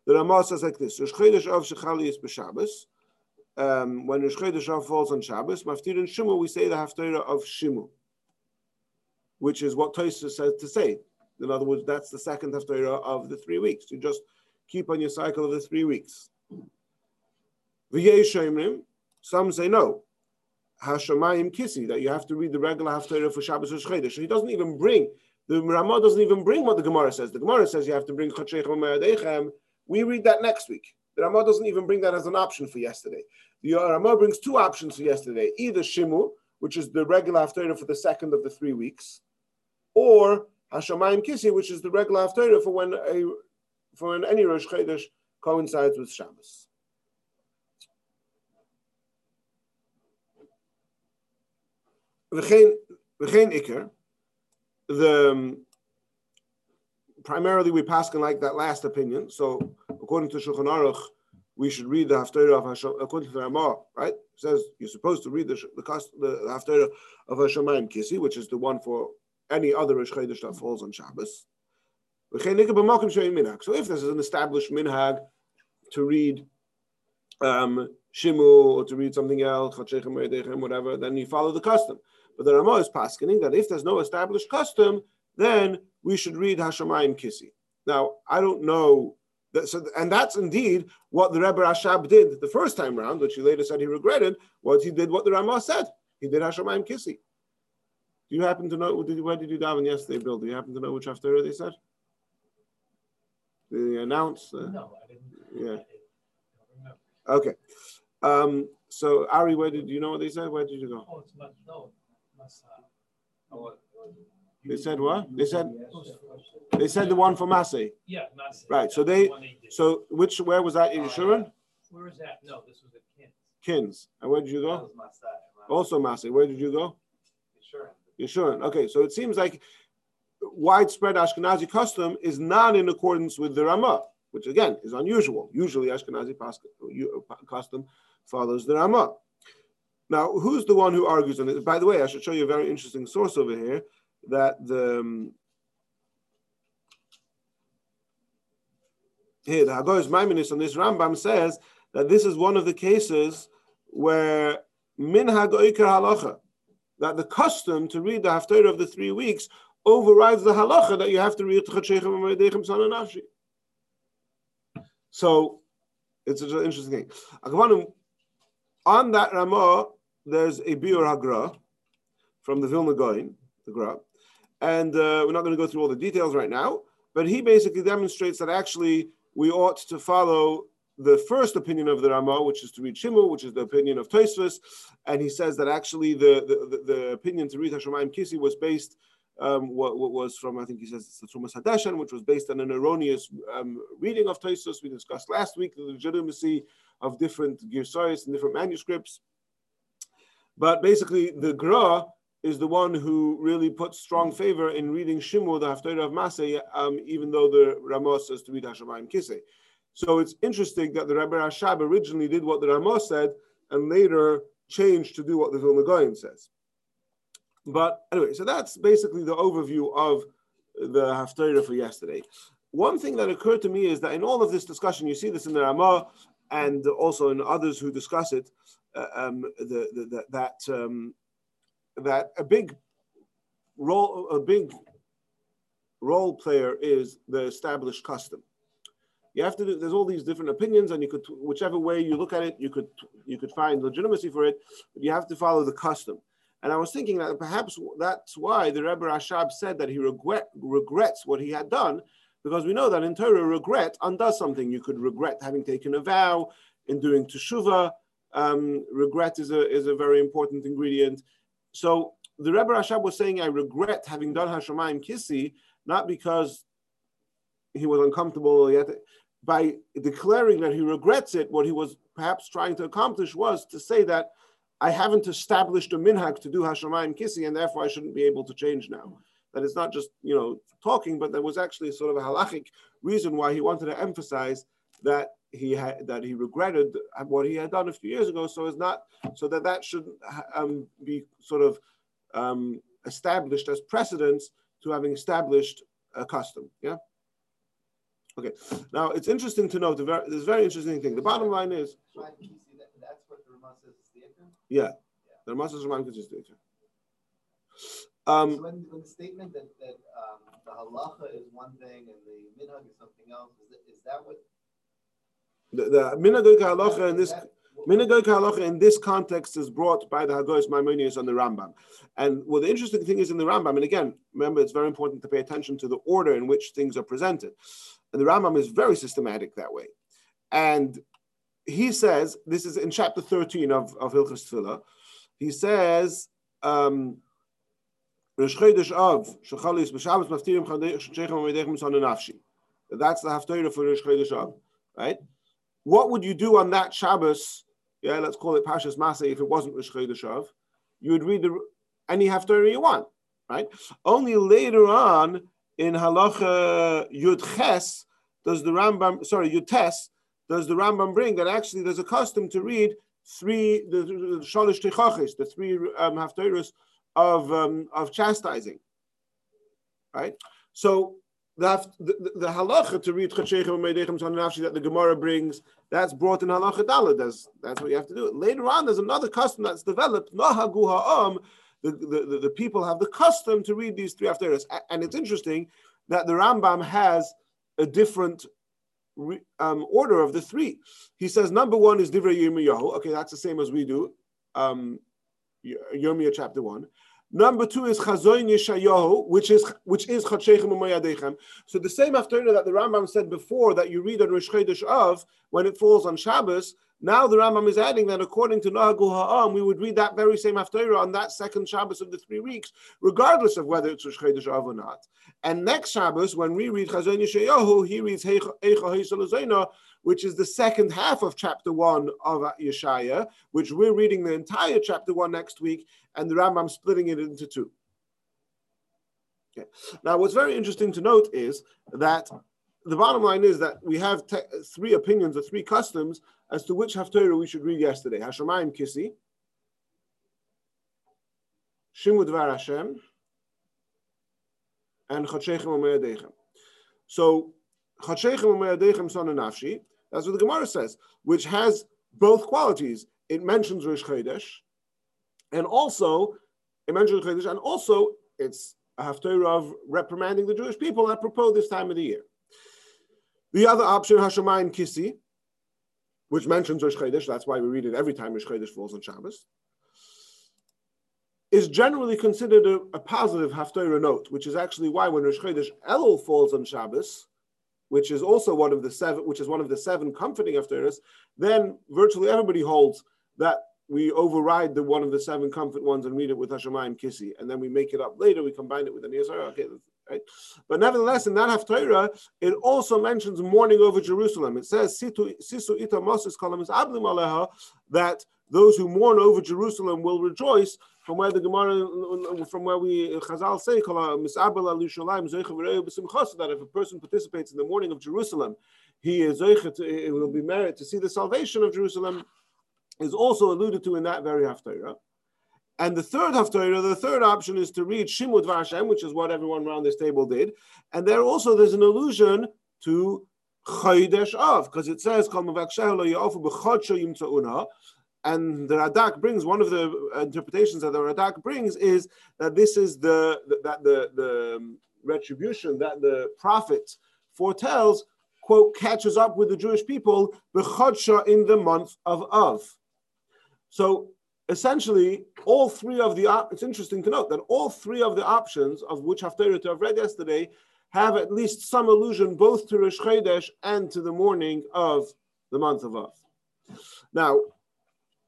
Speaker 1: The Ramah says like this: Rosh Chodesh of Shechali is b'Shabbos um, when Rosh Chodesh falls on Shabbos, Maftir and Shimu, we say the Haftarah of Shimu, which is what Tosa said to say. In other words, that's the second Haftarah of the three weeks. You just keep on your cycle of the three weeks. Some say no. Hashemayim Kisi, that you have to read the regular Haftarah for Shabbos Rosh Chodesh. He doesn't even bring The Ramah doesn't even bring what the Gemara says. The Gemara says you have to bring Chachechem We read that next week. The Ramah doesn't even bring that as an option for yesterday. The Ramah brings two options for yesterday: either Shimu, which is the regular haftarah for the second of the three weeks, or Hashamayim Kisi, which is the regular haftarah for when a for when any Rosh Chodesh coincides with Shabbos. V'chein Iker, the primarily we pass like that last opinion. So according to Shulchan Aruch, we should read the Haftarah of Hashem, according to the Ramah, right? It says you're supposed to read the the, the Haftarah of Hashemayim Kisi, which is the one for any other Rosh Chodesh that falls on Shabbos. So if there's an established minhag to read um, Shimu or to read something else, whatever, then you follow the custom. But the Ramah is paskening that if there's no established custom, then we should read Hashemayim Kisi. Now, I don't know so, and that's indeed what the Rebbe Rashab did the first time around, which he later said he regretted, was he did what the Ramah said. He did Hashemayim Kisi. Do you happen to know, did, where did you daven yesterday, Bill? Do you happen to know which Haftarah they said? Did they announce?
Speaker 2: Uh, no, I didn't.
Speaker 1: Yeah. I okay. Um, so, Ari, where did you know what they said? Where did you go?
Speaker 2: Oh, it's my, no,
Speaker 1: oh, they said what? They said they said the one for Massey.
Speaker 2: Yeah, Massey.
Speaker 1: Right. So they, so which where was that in Yeshurun?
Speaker 2: Where is that? No, this was at Kins.
Speaker 1: Kins. And where did you go? Also Massey. Where did you go?
Speaker 2: Yeshurun.
Speaker 1: Yeshurun. Okay, so it seems like widespread Ashkenazi custom is not in accordance with the Ramah, which again is unusual. Usually Ashkenazi custom follows the Ramah. Now, who's the one who argues on it? By the way, I should show you a very interesting source over here that the um, here the Hagoy's Maimoniyos on this Rambam says that this is one of the cases where min hagoiker halacha that the custom to read the haftarah of the three weeks overrides the halacha that you have to read Sananashi. So it's an interesting thing. On that Ramah, there's a Biur Hagra from the Vilna Gaon, the Gra, and uh, we're not going to go through all the details right now, but he basically demonstrates that actually we ought to follow the first opinion of the Rama, which is to read Shimu, which is the opinion of Tosfos, and he says that actually the, the, the, the opinion to read Hashemayim Kisi was based um, what, what, was from, I think he says it's the Trumas Hadeshen, which was based on an erroneous um, reading of Tosfos. We discussed last week the legitimacy of different Girsayas and different manuscripts. But basically, the Gra is the one who really puts strong favor in reading Shimu, the Haftarah of Masay, um, even though the Ramah says to read Hashemayim Kisei. So it's interesting that the Rebbe Rashab originally did what the Ramah said and later changed to do what the Vilna Gaon says. But anyway, so that's basically the overview of the Haftarah for yesterday. One thing that occurred to me is that in all of this discussion, you see this in the Ramah and also in others who discuss it, uh, um, the, the, the, that um, that a big role, a big role player is the established custom. You have to. Do, there's all these different opinions, and you could, whichever way you look at it, you could you could find legitimacy for it. But you have to follow the custom. And I was thinking that perhaps that's why the Rebbe Rashab said that he regret, regrets what he had done, because we know that in Torah, regret undoes something. You could regret having taken a vow in doing teshuvah. Um, regret is a, is a very important ingredient. So the Rebbe Rashab was saying, I regret having done Hashemayim Kisi, not because he was uncomfortable yet. By declaring that he regrets it, what he was perhaps trying to accomplish was to say that I haven't established a minhag to do Hashemayim Kisi, and therefore I shouldn't be able to change now. That it's not just you know talking, but there was actually sort of a halachic reason why he wanted to emphasize that he had that he regretted what he had done a few years ago. So it's not so that that should um, be sort of um, established as precedents to having established a custom. Yeah. Okay. Now it's interesting to note. Very, there's a very interesting thing. The bottom line is. Yeah. The Ramah says Ramah is the
Speaker 3: um, so when, when the statement that, that um, the halacha is one thing and the minhag is something else, is, that, is that what
Speaker 1: the, the halacha in this halacha in this context is brought by the Hagoyos Maimoniyos on the Rambam. And well, the interesting thing is in the Rambam, and again, remember, it's very important to pay attention to the order in which things are presented. And the Rambam is very systematic that way. And he says, this is in chapter 13 of, of Hilchas Tefillah, he says, um, That's the Haftarah for Rosh Chodesh Av, right? What would you do on that Shabbos? Yeah, let's call it Pashas Masay if it wasn't Rosh Chodesh. You would read the, any Haftarah you want, right? Only later on in Halacha Yud Ches does the Rambam, sorry, Yud Tes, does the Rambam bring that actually there's a custom to read three, the, Shalish Techachis, the three um, Haftarahs of um, of chastising, right? So the, the, the halacha to read Chachechem Meidechem Nafshi that the Gemara brings, that's brought in halacha dalad. That's that's what you have to do. Later on, there's another custom that's developed. Nahagu ha'am. The, the, the, people have the custom to read these three haftarahs, and it's interesting that the Rambam has a different um, order of the three. He says number one is Divrei Yirmiyahu. Okay, that's the same as we do. Um, Yirmiyah chapter one. Number two is Chazoin Yeshayahu, which is which is Chachechem Umayadechem. So the same Haftarah that the Rambam said before that you read on Rosh Chodesh of when it falls on Shabbos. Now the Rambam is adding that according to Nahagu Ha'am, we would read that very same Haftarah on that second Shabbos of the three weeks, regardless of whether it's Rosh Chodesh of or not. And next Shabbos, when we read Chazoin Yeshayahu, he reads Eicha which is the second half of chapter one of Yeshaya, which we're reading the entire chapter one next week, and the Rambam splitting it into two. Okay. Now, what's very interesting to note is that the bottom line is that we have te- three opinions or three customs as to which Haftarah we should read yesterday. Hashemayim Kisi, Shimud Var Hashem, and Chachechem Umayadechem. So, That's what the Gemara says, which has both qualities. It mentions Rosh Chodesh, and also it mentions Chodesh, and also it's a haftarah of reprimanding the Jewish people apropos this time of the year. The other option, Hashemayim Kisi, which mentions Rosh Chodesh, that's why we read it every time Rosh Chodesh falls on Shabbos, is generally considered a, a positive haftarah note, which is actually why when Rosh Chodesh Elul falls on Shabbos, which is also one of the seven, which is one of the seven comforting haftarahs, then virtually everybody holds that we override the one of the seven comfort ones and read it with Hashemayim Kisi, and then we make it up later. We combine it with an Yisrael. Okay, right? But nevertheless, in that Haftarah, it also mentions mourning over Jerusalem. It says Sisu Ita Moses Kalamis Ablim Aleha that those who mourn over Jerusalem will rejoice. From where the Gemara, from where we Chazal say, that if a person participates in the mourning of Jerusalem, he is it will be merit to see the salvation of Jerusalem is also alluded to in that very haftarah. And the third haftarah, the third option is to read Shimud Vashem, which is what everyone around this table did. And there also there's an allusion to Chodesh Av, because it says, and the Radak brings one of the interpretations that the Radak brings is that this is the that the the um, retribution that the prophet foretells quote catches up with the Jewish people the Khadshah in the month of Av. So essentially, all three of the op- it's interesting to note that all three of the options of which Haftarah to have read yesterday have at least some allusion both to Rosh Chodesh and to the mourning of the month of Av. Now,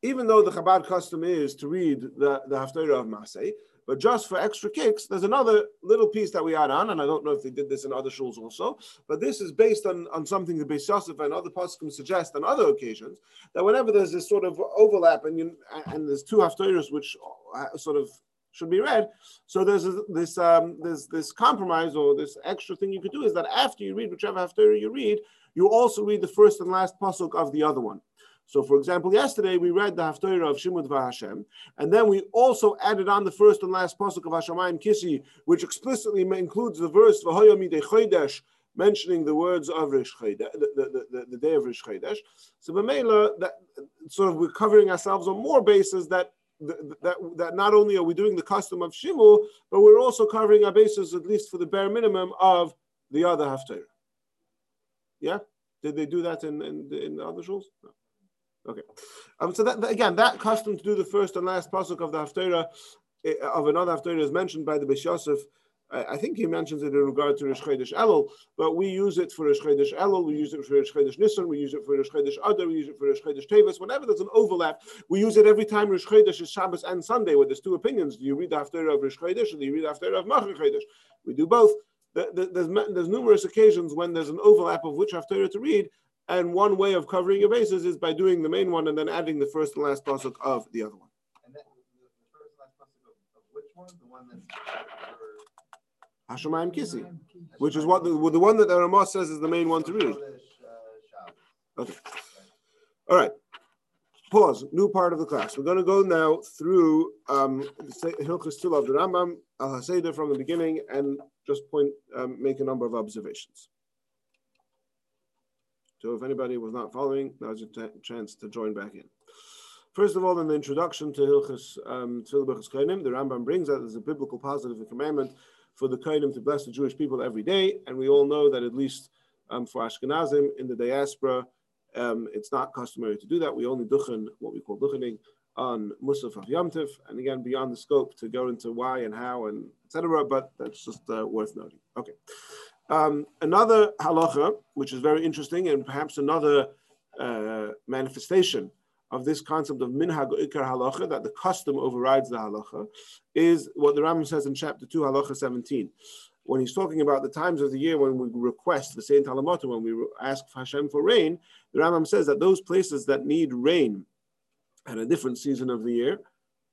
Speaker 1: even though the Chabad custom is to read the, the Haftarah of Masay, but just for extra kicks, there's another little piece that we add on, and I don't know if they did this in other shuls also, but this is based on, on something that Beis Yosef and other poskim suggest on other occasions, that whenever there's this sort of overlap and, you, and there's two haftarahs which uh, sort of should be read. So there's this um, there's this compromise or this extra thing you could do is that after you read whichever haftarah you read, you also read the first and last pasuk of the other one. So, for example, yesterday we read the Haftarah of Shimud Hashem, and then we also added on the first and last pasuk of Hashemayim Kisi, which explicitly includes the verse V'hoyomidei Chodesh, mentioning the words of Rish Chodesh, the, the, the, the, day of Rish Chodesh. So, B'meila, that sort of we're covering ourselves on more bases that that, that not only are we doing the custom of Shimu, but we're also covering our bases, at least for the bare minimum, of the other Haftarah. Yeah? Did they do that in, in, in the other shuls? No. Okay. Um, so that, again, that custom to do the first and last pasuk of the Haftarah eh, of another Haftarah is mentioned by the Beis Yosef. I, think he mentions it in regard to Rosh Chodesh Elul, but we use it for Rosh Chodesh Elul, we use it for Rosh Chodesh Nisan, we use it for Rosh Chodesh Adar, we use it for Rosh Chodesh Tevis. Whenever there's an overlap, we use it every time Rosh Chodesh is Shabbos and Sunday, where there's two opinions. Do you read the Haftarah of Rosh Chodesh do you read the Haftarah of Machar Chodesh? We do both. The- the- There's, there's numerous occasions when there's an overlap of which Haftarah to read, and one way of covering your bases is by doing the main one and then adding the first and last pasuk of the other one.
Speaker 3: And then the, first last pasuk of, of which one? The one that's
Speaker 1: Hashemayim Kisi, which is what the, the one that the Ramah says is the main one to read.
Speaker 3: Uh,
Speaker 1: All right. Pause. New part of the class. We're going to go now through um, Hilchas Still of the Rambam, Al Haseda from the beginning, and just point, um, make a number of observations. So if anybody was not following, now's your chance to join back in. First of all, in the introduction to Hilchas um, Tefillah Kainim, the Rambam brings that there's a biblical positive commandment for the Kohanim to bless the Jewish people every day, and we all know that at least um, for Ashkenazim in the diaspora, um, it's not customary to do that. We only duchen what we call duchening on Musaf of Yom and again beyond the scope to go into why and how and etc. But that's just uh, worth noting. Okay. Um, another halacha, which is very interesting, and perhaps another uh, manifestation of this concept of minhag ikar halacha, that the custom overrides the halacha, is what the Rambam says in chapter 2, halacha 17. When he's talking about the times of the year when we request the Saint Talamata, when we ask Hashem for rain, the Rambam says that those places that need rain at a different season of the year,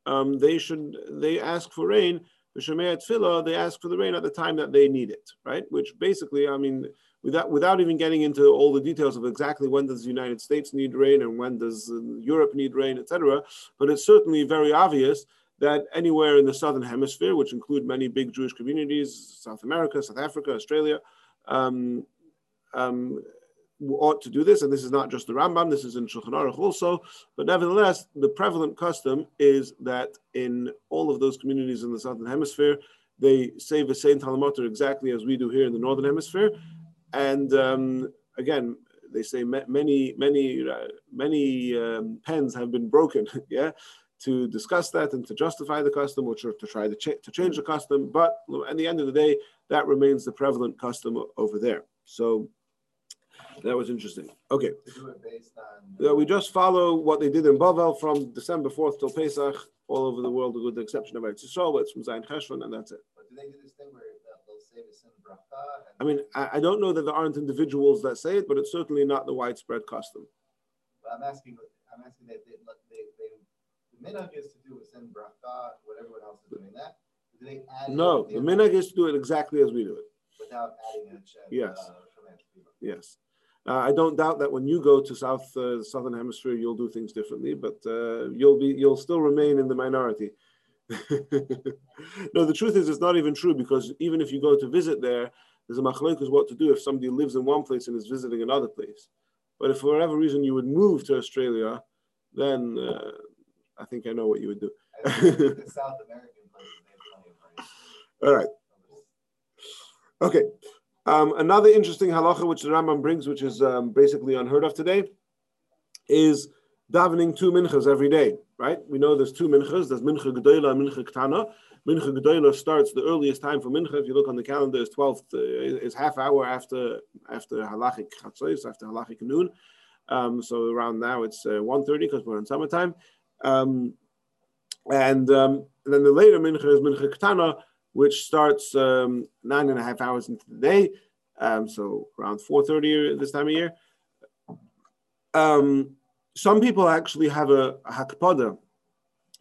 Speaker 1: um, they should they ask for rain. The Shemei Tefillah, they ask for the rain at the time that they need it, right? Which basically, I mean, without without even getting into all the details of exactly when does the United States need rain and when does uh, Europe need rain, etc. But it's certainly very obvious that anywhere in the southern hemisphere, which include many big Jewish communities, South America, South Africa, Australia, um, um, ought to do this. And this is not just the Rambam; this is in Shulchan Aruch also. But nevertheless, the prevalent custom is that in all of those communities in the southern hemisphere, they say the same Talmud exactly as we do here in the northern hemisphere. And um, again, they say many, many, uh, many um, pens have been broken. yeah to discuss that and to justify the custom or to, to try to, to change the custom. But at the end of the day, that remains the prevalent custom over there. So that was interesting. Okay,
Speaker 3: To do it based on.
Speaker 1: uh, we just follow what they did in Bavel from December 4th till Pesach, all over the world, with the exception of Eretz Yisrael, it's from Zayin Cheshvan, and that's it.
Speaker 3: Do they do this thing where they'll- they'll say the sin bracha?
Speaker 1: I mean, I, I don't know that there aren't individuals that say it, but it's certainly not the widespread custom.
Speaker 3: But I'm asking, I'm asking that they, they, they, the minhag is to do a sin bracha, what everyone else is doing that. Do they add?
Speaker 1: No, the minhag is to do it exactly as we do it.
Speaker 3: Without adding a?
Speaker 1: Yes.
Speaker 3: uh,
Speaker 1: Yes. Uh, I don't doubt that when you go to South uh, Southern Hemisphere, you'll do things differently, but uh, you'll be you'll still remain in the minority. no, the truth is, it's not even true because even if you go to visit there, there's a machlokes what to do if somebody lives in one place and is visiting another place. But if for whatever reason you would move to Australia, then uh, I think I know what you would do.
Speaker 3: I think The South American places, they have plenty of.
Speaker 1: All right. Okay. Um, another interesting halacha which the Rambam brings, which is um, basically unheard of today, is davening two minchas every day. Right? We know there's two minchas. There's mincha gedola and mincha ktana. Mincha gedola starts the earliest time for mincha. If you look on the calendar, is 12th. Uh, is half hour after after halachic chatzos, after halachic noon. Um, so around now it's uh, 1.30 because we're in summertime. Um, and, um, and then the later mincha is mincha ktana, which starts um, nine and a half hours into the day, um, so around 4.30 this time of year. Um, some people actually have a, hakpada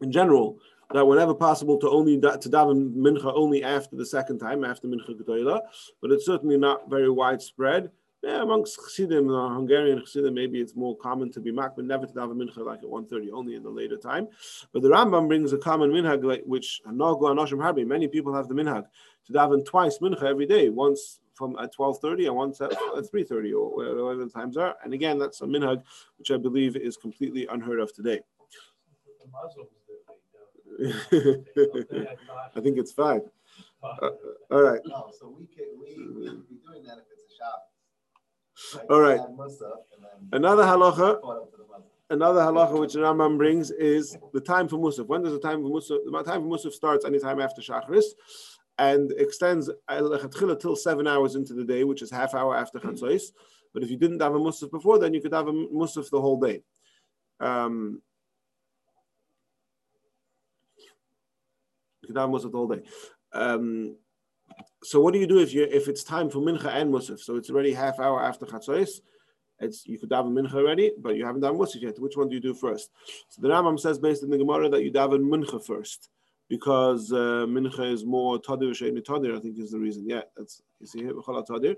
Speaker 1: in general, that whenever possible to only da- to daven mincha only after the second time, after mincha gedola, but it's certainly not very widespread. Yeah, amongst Chassidim, uh, Hungarian Chassidim, maybe it's more common to be mak, but never to daven mincha like at 1.30, only in the later time. But the Rambam brings a common minhag, which Harbi, many people have the minhag, to daven twice mincha every day, once from at 12.30 and once at, at 3.30, or whatever the times are. And again, that's a minhag, which I believe is completely unheard of today.
Speaker 2: The
Speaker 1: I think it's five. Uh, all right.
Speaker 3: No, so we can, we, we be doing that if it's a shop.
Speaker 1: All right. Another halacha. another halacha which Rambam brings is the time for Musaf. When does the time for Musaf? The time for Musaf starts anytime after Shachris and extends till seven hours into the day, which is half hour after Chatzos. But if you didn't have a Musaf before, then you could have a Musaf the whole day. Um, you could have Musaf the whole day. Um, so what do you do if you if it's time for Mincha and Musaf? So it's already half hour after Chatzos it's you could daven mincha already, but you haven't done musaf yet. Which one do you do first? So the Rambam says based in the Gemara that you daven mincha first because uh, mincha is more tadir sheini tadir. I think is the reason. Yeah, that's you see here tadir.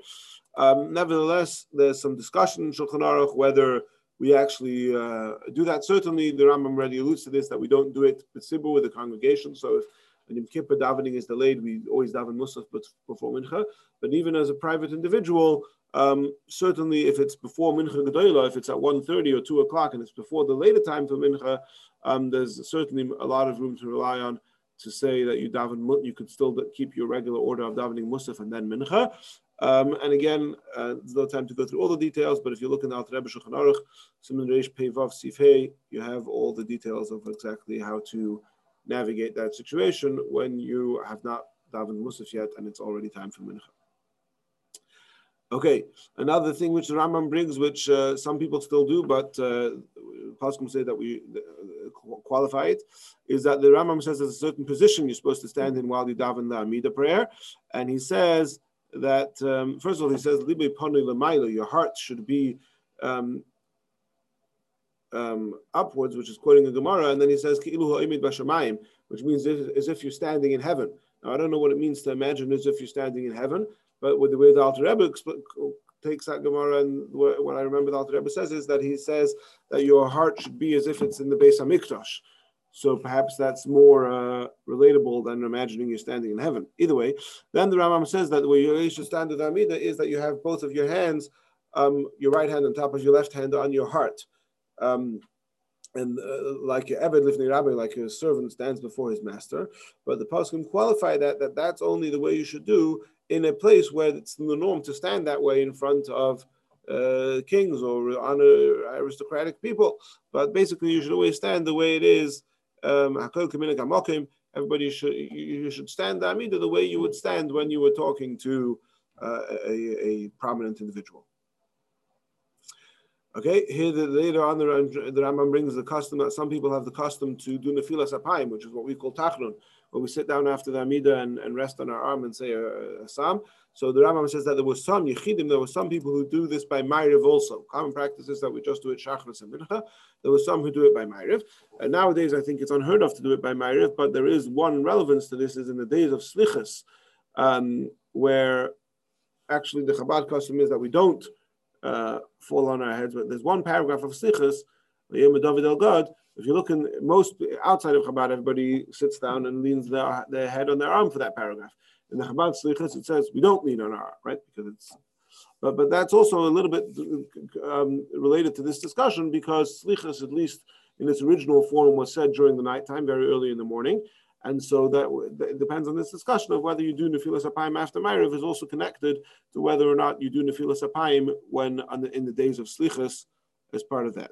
Speaker 1: Um, nevertheless, there's some discussion in Shulchan Aruch whether we actually uh, do that. Certainly, the Rambam already alludes to this that we don't do it with the congregation. So if and Yom Kippur davening is delayed, we always daven musaf before mincha. But even as a private individual, um, certainly, if it's before Mincha Gedoyla, if it's at 1.30 or 2 o'clock and it's before the later time for Mincha, um, there's certainly a lot of room to rely on to say that you daven, you could still keep your regular order of davening Musaf and then Mincha. Um, and again, uh, there's no time to go through all the details, but if you look in the Alter Rebbe Shulchan Aruch, Simon Reish Pevav Sifhei, you have all the details of exactly how to navigate that situation when you have not davened Musaf yet and it's already time for Mincha. Okay, another thing which the Rambam brings, which uh, some people still do, but uh, Paskum say that we uh, qualify it, is that the Rambam says there's a certain position you're supposed to stand in while you daven the Amida prayer, and he says that um, first of all he says libe panu your heart should be um, um, upwards, which is quoting the Gemara, and then he says which means as if you're standing in heaven. Now I don't know what it means to imagine as if you're standing in heaven. But with the way the Alter Rebbe takes that Gemara, and what I remember the Alter Rebbe says is that he says that your heart should be as if it's in the base of Hamikdash. So perhaps that's more uh, relatable than imagining you're standing in heaven. Either way, then the Rambam says that the way you should stand with Amida is that you have both of your hands, um, your right hand on top of your left hand on your heart. Um, and uh, like your Eved Rabbi, like servant stands before his master. But the Pasuk qualify that that that's only the way you should do in a place where it's the norm to stand that way in front of uh, kings or honor aristocratic people. But basically, you should always stand the way it is. Um, everybody should you should stand I mean, the way you would stand when you were talking to uh, a, a prominent individual. Okay, here the, later on the, the Rambam brings the custom that some people have the custom to do nefilas apayim, which is what we call tachanun, where we sit down after the Amida and, and rest on our arm and say a, a psalm. So the Rambam says that there was some yichidim, there were some people who do this by Ma'ariv also. Common practice is that we just do it Shachris and Mincha. There were some who do it by Ma'ariv. And nowadays I think it's unheard of to do it by Ma'ariv, but there is one relevance to this is in the days of Slichas, um, where actually the Chabad custom is that we don't uh, fall on our heads. But there's one paragraph of Slichas, David El Gad, if you look in most outside of Chabad, everybody sits down and leans their, their head on their arm for that paragraph. In the Chabad Slichas, it says we don't lean on our arm, right? Because it's, but but that's also a little bit um, related to this discussion because Slichas, at least in its original form, was said during the nighttime, very early in the morning. And so that, that depends on this discussion of whether you do Nefilas Apayim after Ma'ariv is also connected to whether or not you do Nefilas Apayim when the, in the days of Slichas as part of that.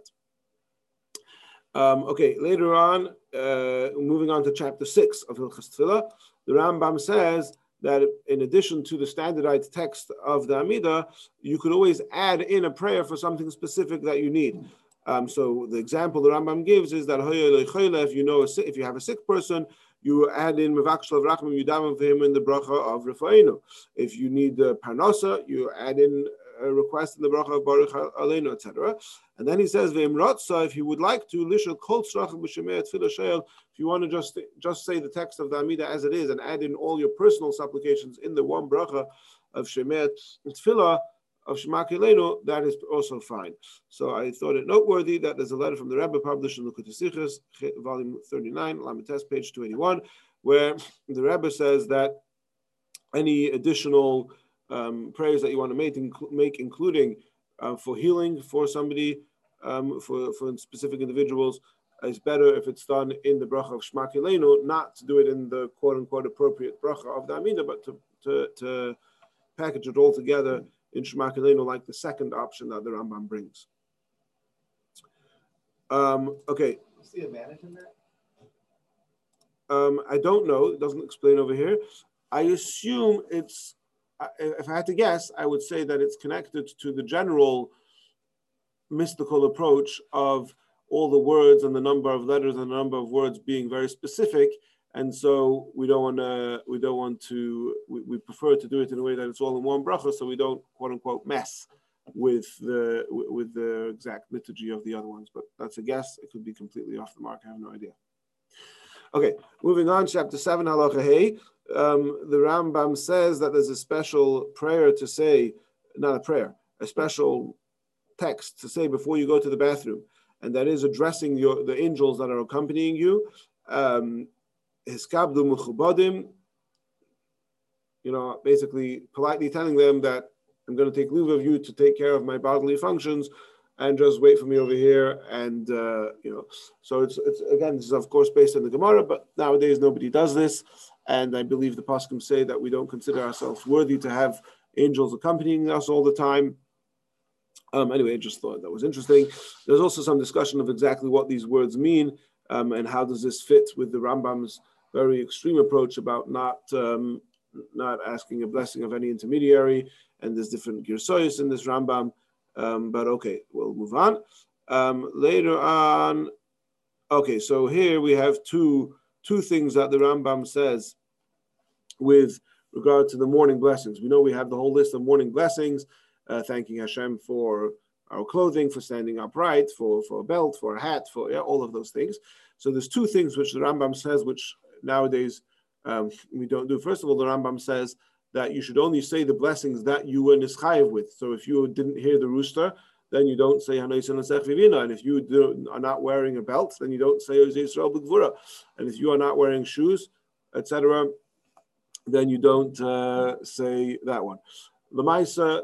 Speaker 1: Um, okay, later on, uh, moving on to chapter six of Hilchas Tefillah, the Rambam says that in addition to the standardized text of the Amida, you could always add in a prayer for something specific that you need. Um, so the example the Rambam gives is that if you know if you have a sick person, you add in Mevaksh Rachman, you daven for him in the bracha of Refainu. If you need the parnasa, you add in a request in the bracha of Baruch Aleinu, etc. And then he says, "Ve'imratza." If you would like to, lishal kol tzrachim b'shemei tefillah If you want to just just say the text of the Amida as it is and add in all your personal supplications in the one bracha of Shemet Tefillah of Shema that is also fine. So I thought it noteworthy that there's a letter from the Rebbe published in Likkutei Sichos, volume 39, Lamites, page 281, where the Rebbe says that any additional um, prayers that you want to make, make including uh, for healing for somebody, um, for, for specific individuals, is better if it's done in the bracha of Shema not to do it in the quote unquote appropriate bracha of the Amida, but to, to, to package it all together in Shema Koleinu like the second option that the Rambam brings. Um, okay,
Speaker 3: You see advantage in that?
Speaker 1: um, I don't know. It doesn't explain over here. I assume it's. If I had to guess, I would say that it's connected to the general mystical approach of all the words and the number of letters and the number of words being very specific. And so we don't want to. We don't want to. We, we prefer to do it in a way that it's all in one bracha, so we don't quote unquote mess with the with the exact liturgy of the other ones. But that's a guess. It could be completely off the mark. I have no idea. Okay, moving on, chapter 7, halacha hey. Um, the Rambam says that there's a special prayer to say, not a prayer, a special text to say before you go to the bathroom, and that is addressing your the angels that are accompanying you. Um, Hiskabdu mechubadim, you know, basically politely telling them that I'm going to take leave of you to take care of my bodily functions, and just wait for me over here. And uh, you know, so it's it's again, this is of course based on the Gemara, but nowadays nobody does this, and I believe the Paskim say that we don't consider ourselves worthy to have angels accompanying us all the time. Um, anyway, I just thought that was interesting. There's also some discussion of exactly what these words mean um, and how does this fit with the Rambam's very extreme approach about not um, not asking a blessing of any intermediary. And there's different girsois in this Rambam. Um, but okay, we'll move on. Um, later on, okay, so here we have two two things that the Rambam says with regard to the morning blessings. We know we have the whole list of morning blessings, uh, thanking Hashem for our clothing, for standing upright, for, for a belt, for a hat, for yeah, all of those things. So there's two things which the Rambam says, which nowadays um, we don't do. First of all, the Rambam says that you should only say the blessings that you were nischayev with. So if you didn't hear the rooster, then you don't say Vivina. And if you do, are not wearing a belt, then you don't say B'Gvura. And if you are not wearing shoes, etc., then you don't uh, say that one. Lamaisa,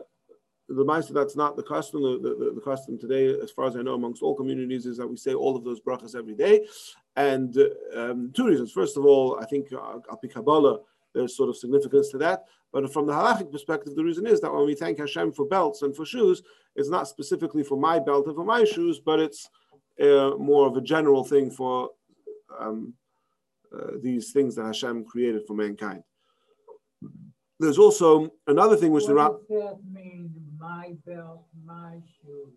Speaker 1: the Maisa, that's not the custom. The, the, the custom today, as far as I know, amongst all communities, is that we say all of those brachas every day. And um, two reasons. First of all, I think uh, Kabbalah, there's sort of significance to that. But from the halachic perspective, the reason is that when we thank Hashem for belts and for shoes, it's not specifically for my belt and for my shoes, but it's uh, more of a general thing for um, uh, these things that Hashem created for mankind. There's also another thing which the
Speaker 4: What that mean, my belt, my shoes,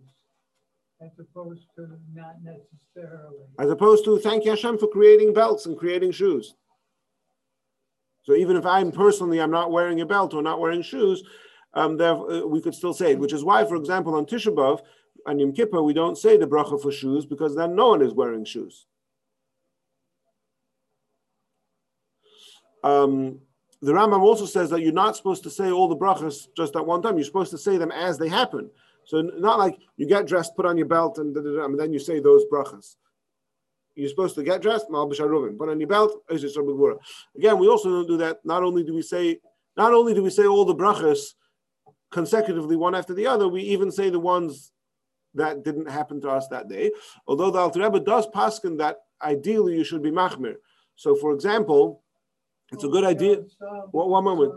Speaker 4: as opposed to not necessarily?
Speaker 1: as opposed to thank Hashem for creating belts and creating shoes. So even if I'm personally I'm not wearing a belt or not wearing shoes, um, there, uh, we could still say it. Which is why, for example, on Tisha B'av and Yom Kippur, we don't say the bracha for shoes because then no one is wearing shoes. Um, the Rambam also says that you're not supposed to say all the brachas just at one time. You're supposed to say them as they happen. So not like you get dressed, put on your belt, and, and then you say those brachas. You're supposed to get dressed, mal b'sharuvim, put on your belt, Again, we also don't do that. Not only do we say, not only do we say all the brachas consecutively, one after the other, we even say the ones that didn't happen to us that day. Although the Alter Rebbe does paskin that ideally you should be machmir. So, for example, it's a good idea. One- one moment.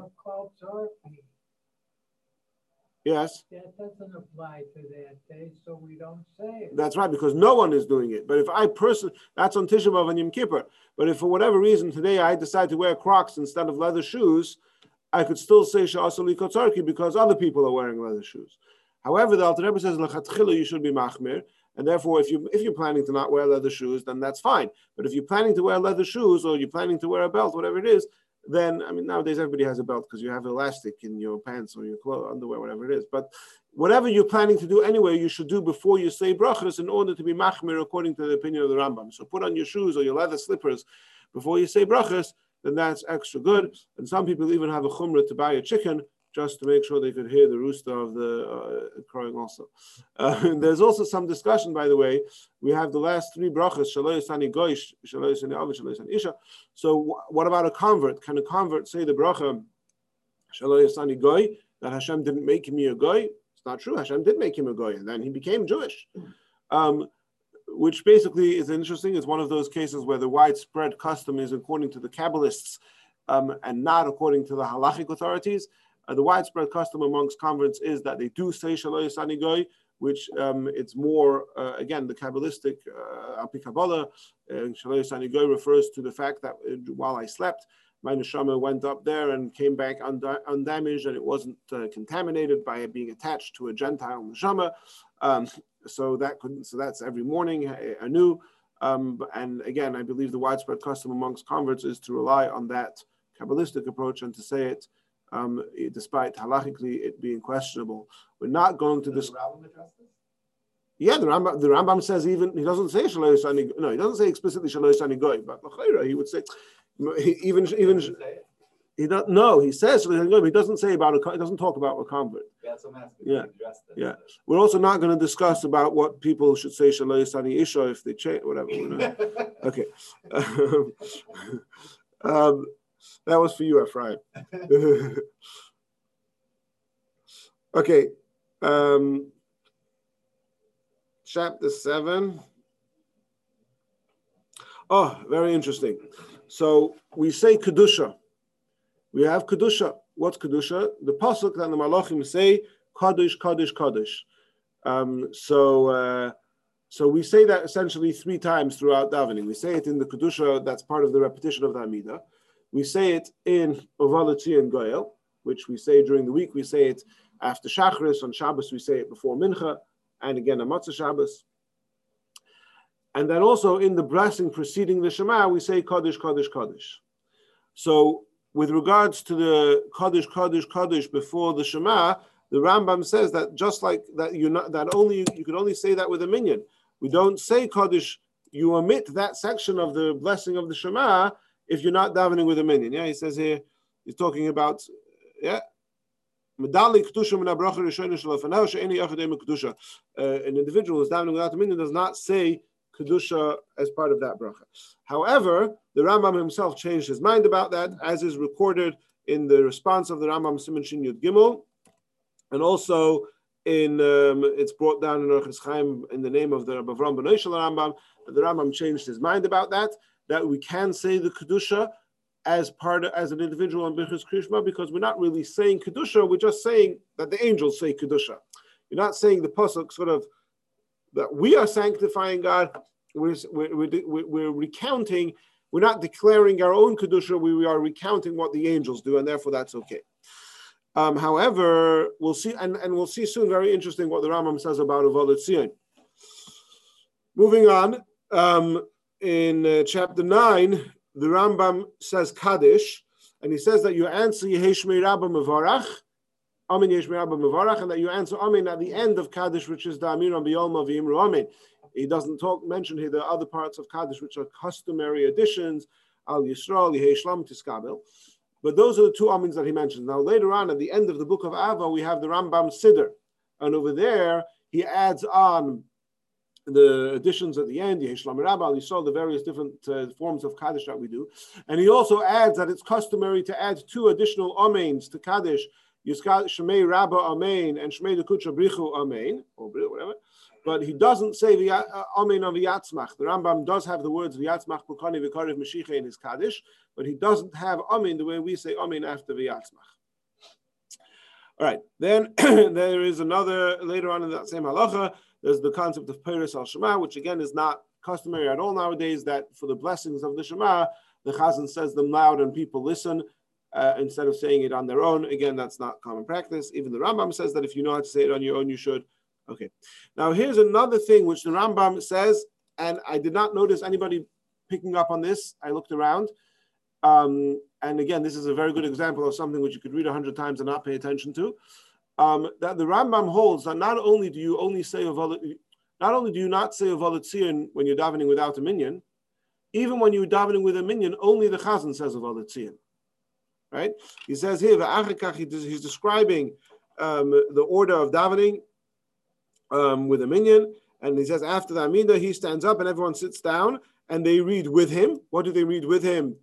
Speaker 1: Yes,
Speaker 4: That doesn't apply to that day, so we don't say it.
Speaker 1: that's right, because no one is doing it. But if I person, that's on Tisha B'av and Yom Kippur. But if for whatever reason today I decide to wear Crocs instead of leather shoes, I could still say Sha'asali Kotzarki because other people are wearing leather shoes. However, the Alter Rebbe says you should be machmir, and therefore if you if you're planning to not wear leather shoes, then that's fine. But if you're planning to wear leather shoes or you're planning to wear a belt, whatever it is, then I mean nowadays everybody has a belt because you have elastic in your pants or your clothes, underwear, whatever it is. But whatever you're planning to do anyway, you should do before you say brachas in order to be machmir according to the opinion of the Rambam. So put on your shoes or your leather slippers before you say brachas, then that's extra good. And some people even have a chumrah to buy a chicken just to make sure they could hear the rooster of the uh, crowing also. Uh, there's also some discussion, by the way. We have the last three brachas, Shaloi Sani Goish, Shaloi Sani Avish, Shaloi Sani Isha. So wh- what about a convert? Can a convert say the bracha, Shaloi Sani Goy, that Hashem didn't make me a goy? It's not true. Hashem did make him a goy, and then he became Jewish. Um, which basically is interesting. It's one of those cases where the widespread custom is according to the Kabbalists um, and not according to the halachic authorities. Uh, the widespread custom amongst converts is that they do say Shaloi Sani Goy, which um, it's more uh, again the Kabbalistic uh, Alpi Kabbalah. Uh, Shalei Sani refers to the fact that uh, while I slept, my neshama went up there and came back und- undamaged, and it wasn't uh, contaminated by being attached to a Gentile neshama. Um, so that could so that's every morning uh, anew. Um, and again, I believe the widespread custom amongst converts is to rely on that Kabbalistic approach and to say it, um, despite halachically it being questionable. We're not going to this.
Speaker 3: the Rambam address this?
Speaker 1: Yeah, the Rambam, the Rambam says even he doesn't say Shaloi Sani. No, he doesn't say explicitly Shaloi Sani Goy, but he would say he, even even
Speaker 3: Does it say it?
Speaker 1: he doesn't. No, he says Shaloi Sani Goy, he doesn't say about a. He doesn't talk about a convert.
Speaker 3: Yeah, that's what I'm asking.
Speaker 1: Yeah,
Speaker 3: Does it address this?
Speaker 1: yeah. We're also not going to discuss about what people should say Shaloi Sani Isha if they change whatever. Okay. um, that was for you, Ephraim. okay. Um, chapter 7. Oh, very interesting. So we say Kedusha. We have Kedusha. What's Kedusha? The Pasuk that the Malachim say, Kadosh, Kadosh, Kadosh. Um, so, uh, so we say that essentially three times throughout davening. We say it in the Kedusha, that's part of the repetition of the Amidah. We say it in Ovalati and Goel, which we say during the week. We say it after Shachris. On Shabbos, we say it before Mincha, and again on Motzaei Shabbos. And then also in the blessing preceding the Shema, we say Kadosh, Kadosh, Kadosh. So with regards to the Kadosh, Kadosh, Kadosh before the Shema, the Rambam says that just like that, you that only you could only say that with a minyan. We don't say Kaddish. You omit that section of the blessing of the Shema if you're not davening with a minyan. Yeah, he says here, he's talking about yeah. Uh, An individual who's davening without a minyan does not say kedusha as part of that bracha. However, the Rambam himself changed his mind about that, as is recorded in the response of the Rambam Simon Shin Yud Gimel, and also in um, it's brought down in Orchis Chaim in the name of the Rabbi Avram Rambam. The Rambam changed his mind about that. That we can say the kedusha as part of, as an individual in Birchus Krishma because we're not really saying kedusha. We're just saying that the angels say kedusha. You're not saying the pasuk sort of that we are sanctifying God. We're, we're, we're, we're recounting. We're not declaring our own kedusha. We, we are recounting what the angels do, and therefore that's okay. Um, however, we'll see, and, and we'll see soon. Very interesting what the Rambam says about Avodah Tzion. Moving on, um, in uh, chapter nine, the Rambam says Kaddish, and he says that you answer Yehesh Rabba Mevarach, Amin Yesh Rabba Mevarach, and that you answer Amin at the end of Kaddish, which is the Amir Biyolma V'imru Amin. He doesn't talk mention here the other parts of Kaddish, which are customary additions, Al Yisrael, Yehesh Lam Tiskabel. But those are the two amins that he mentions. Now, later on, at the end of the book of Ava, we have the Rambam Siddur. And over there, he adds on the additions at the end, Yeshlam Rabbah, you saw the various different uh, forms of Kaddish that we do. And he also adds that it's customary to add two additional amens to Kaddish, Shemei Rabbah Amen and Shemei Dekucha Brichu Amen, or whatever. But he doesn't say the uh, Amen of Yatzmach. The Rambam does have the words Yatzmach Bukani Vikariv Mashiach in his Kaddish, but he doesn't have Amen the way we say Amen after the Yatzmach. All right, then there is another later on in that same halacha. There's the concept of Peres al Shema, which again is not customary at all nowadays. That for the blessings of the Shema, the Chazan says them loud and people listen uh, instead of saying it on their own. Again, that's not common practice. Even the Rambam says that if you know how to say it on your own, you should. Okay. Now here's another thing which the Rambam says, and I did not notice anybody picking up on this. I looked around. Um, and again, this is a very good example of something which you could read a hundred times and not pay attention to. Um, that the Rambam holds that not only do you only say not only do you not say Tzion when you're davening without a minyan, even when you're davening with a minyan, only the Chazan says Tzion. Right? He says here, he's describing um, the order of davening um, with a minyan, and he says after the Amida, he stands up and everyone sits down and they read with him. What do they read with him?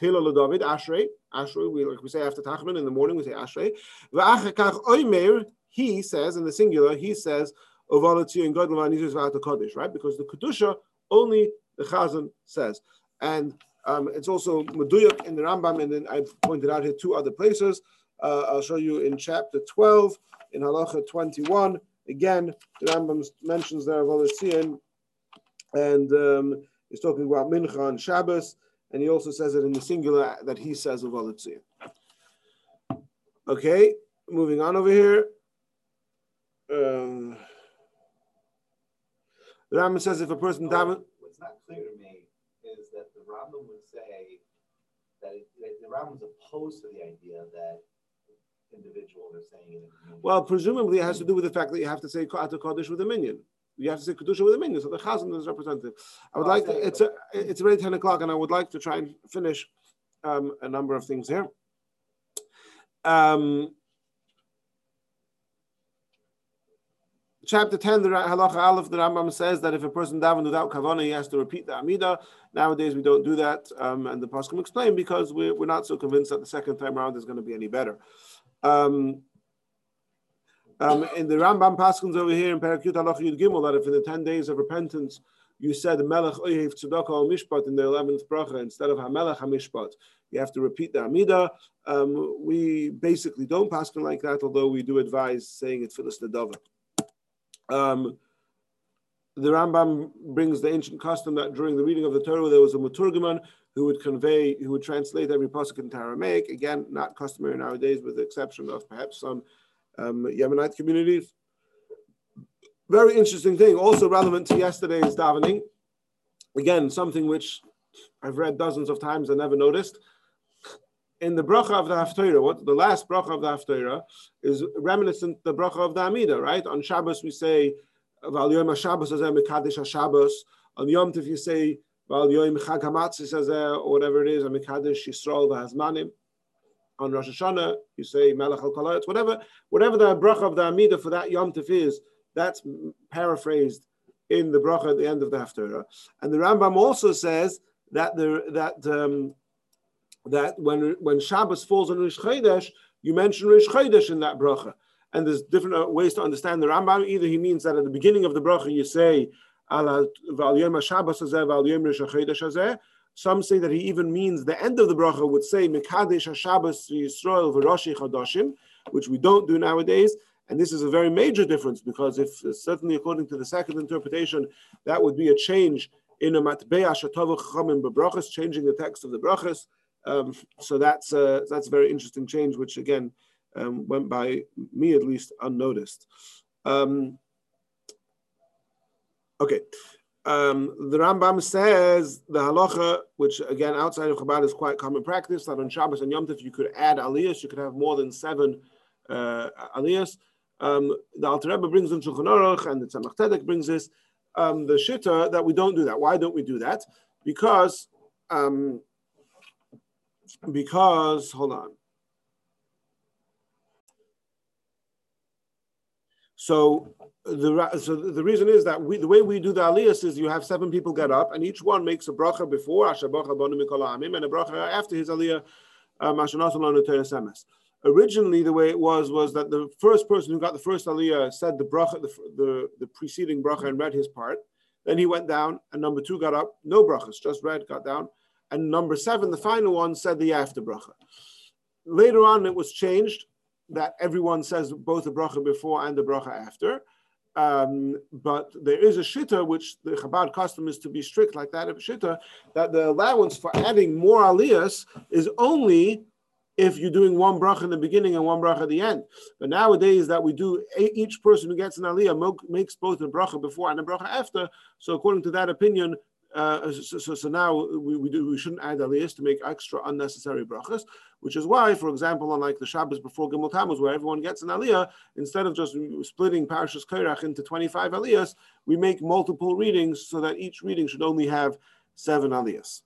Speaker 1: Tehillah David, Ashrei, Ashrei, we, like we say after Tachanun in the morning, we say Ashrei. V'achakach oimer, he says, in the singular, he says, Ovalati and God Kodesh, right? Because the Kedusha, only the Chazan says. And um, it's also Meduyak in the Rambam, and then I pointed out here two other places. Uh, I'll show you in chapter 12, in Halacha 21, Again, the Rambam mentions there Volitzian, and um, he's talking about Mincha and Shabbos, and he also says it in the singular that he says of Volitzian. Okay, moving on over here. Um, the Rambam says if a person daven,
Speaker 3: What's not clear to me is that the Rambam would say that it- that the Rambam's opposed to the idea that individuals are saying it.
Speaker 1: well, presumably it has to do with the fact that you have to say Ata Kodesh with a minyan. You have to say Kedusha with a minyan, so the Chazan is representative. I would
Speaker 3: Well,
Speaker 1: like to, it's, a, it's already 10 o'clock, and I would like to try and finish um, a number of things here. Um, chapter 10, the Halacha Aleph, the Rambam says that if a person daven without kavana, he has to repeat the Amida. Nowadays, we don't do that, um, and the Paskim explain because we're, we're not so convinced that the second time around is going to be any better. Um, um, in the Rambam Paskins over here in Parakut Halacha Yud Gimel, that if in the 10 days of repentance you said Melech Oyev Tzedakah al Mishpat in the 11th bracha instead of HaMelech HaMishpat, you have to repeat the Amida. Um, we basically don't paskin like that, although we do advise saying it Phyllis Nedava. Um, the Rambam brings the ancient custom that during the reading of the Torah there was a Maturgaman who would convey, who would translate every pasuk into Aramaic. Again, not customary nowadays, with the exception of perhaps some um, Yemenite communities. Very interesting thing, also relevant to yesterday's davening. Again, something which I've read dozens of times and never noticed. In the bracha of the Haftarah, what the last bracha of the Haftarah is reminiscent the bracha of the Amida, right? On Shabbos we say Val Yom HaShabbos Hazeh Mekadesh HaShabbos. On Yom Tov you say Val Yom Chag Hamatzis or whatever it is, Mekadesh Yisrael V'Hazmanim. On Rosh Hashanah you say Melech Al Kolayot, whatever, whatever the bracha of the Amida for that Yom Tov is, that's paraphrased in the bracha at the end of the Haftarah. And the Rambam also says that the that um, that when when Shabbos falls on Rish Chodesh, you mention Rish Chodesh in that bracha. And there's different uh, ways to understand the Rambam. Either he means that at the beginning of the bracha you say Ala Shabbos Hazeh Rish Chodesh Hazeh. Some say that he even means the end of the bracha would say Mekadesh HaShabbos Yisrael V'Roshi Chodashim, which we don't do nowadays. And this is a very major difference because if certainly according to the second interpretation, that would be a change in a matbeah shatavach chamim bebrachas, changing the text of the brachas. Um, so that's a, that's a very interesting change, which again um, went by me at least unnoticed. Um, okay. Um, the Rambam says the halacha, which again outside of Chabad is quite common practice, that on Shabbos and Yom Tov you could add aliyahs, you could have more than seven uh, aliyahs. Um, the Alter Rebbe brings in Shulchan Aruch and the Tzemach Tzedek brings this. Um, the Shitta that we don't do that. Why don't we do that? Because um, because hold on. So the so the reason is that we the way we do the aliyahs is you have seven people get up and each one makes a bracha before Asher bracha bonu mikol ha'amim and a bracha after his aliyah um, Asher nasan lanu teres emes originally the way it was was that the first person who got the first aliyah said the bracha, the, the, the preceding bracha and read his part. Then he went down, and number two got up, no brachas, just read, got down. And number seven, the final one, said the after bracha. Later on, it was changed that everyone says both the bracha before and the bracha after. Um, but there is a shitta, which the Chabad custom is to be strict like that of shitta, that the allowance for adding more aliyahs is only if you're doing one bracha in the beginning and one bracha at the end. But nowadays that we do, each person who gets an aliyah makes both the bracha before and the bracha after. So according to that opinion, uh, so, so, so, now we, we, do we shouldn't add aliyahs to make extra unnecessary brachas, which is why, for example, unlike the Shabbos before Gimel Tammuz, where everyone gets an aliyah, instead of just splitting Parashas Korach into 25 aliyahs, we make multiple readings so that each reading should only have seven aliyahs.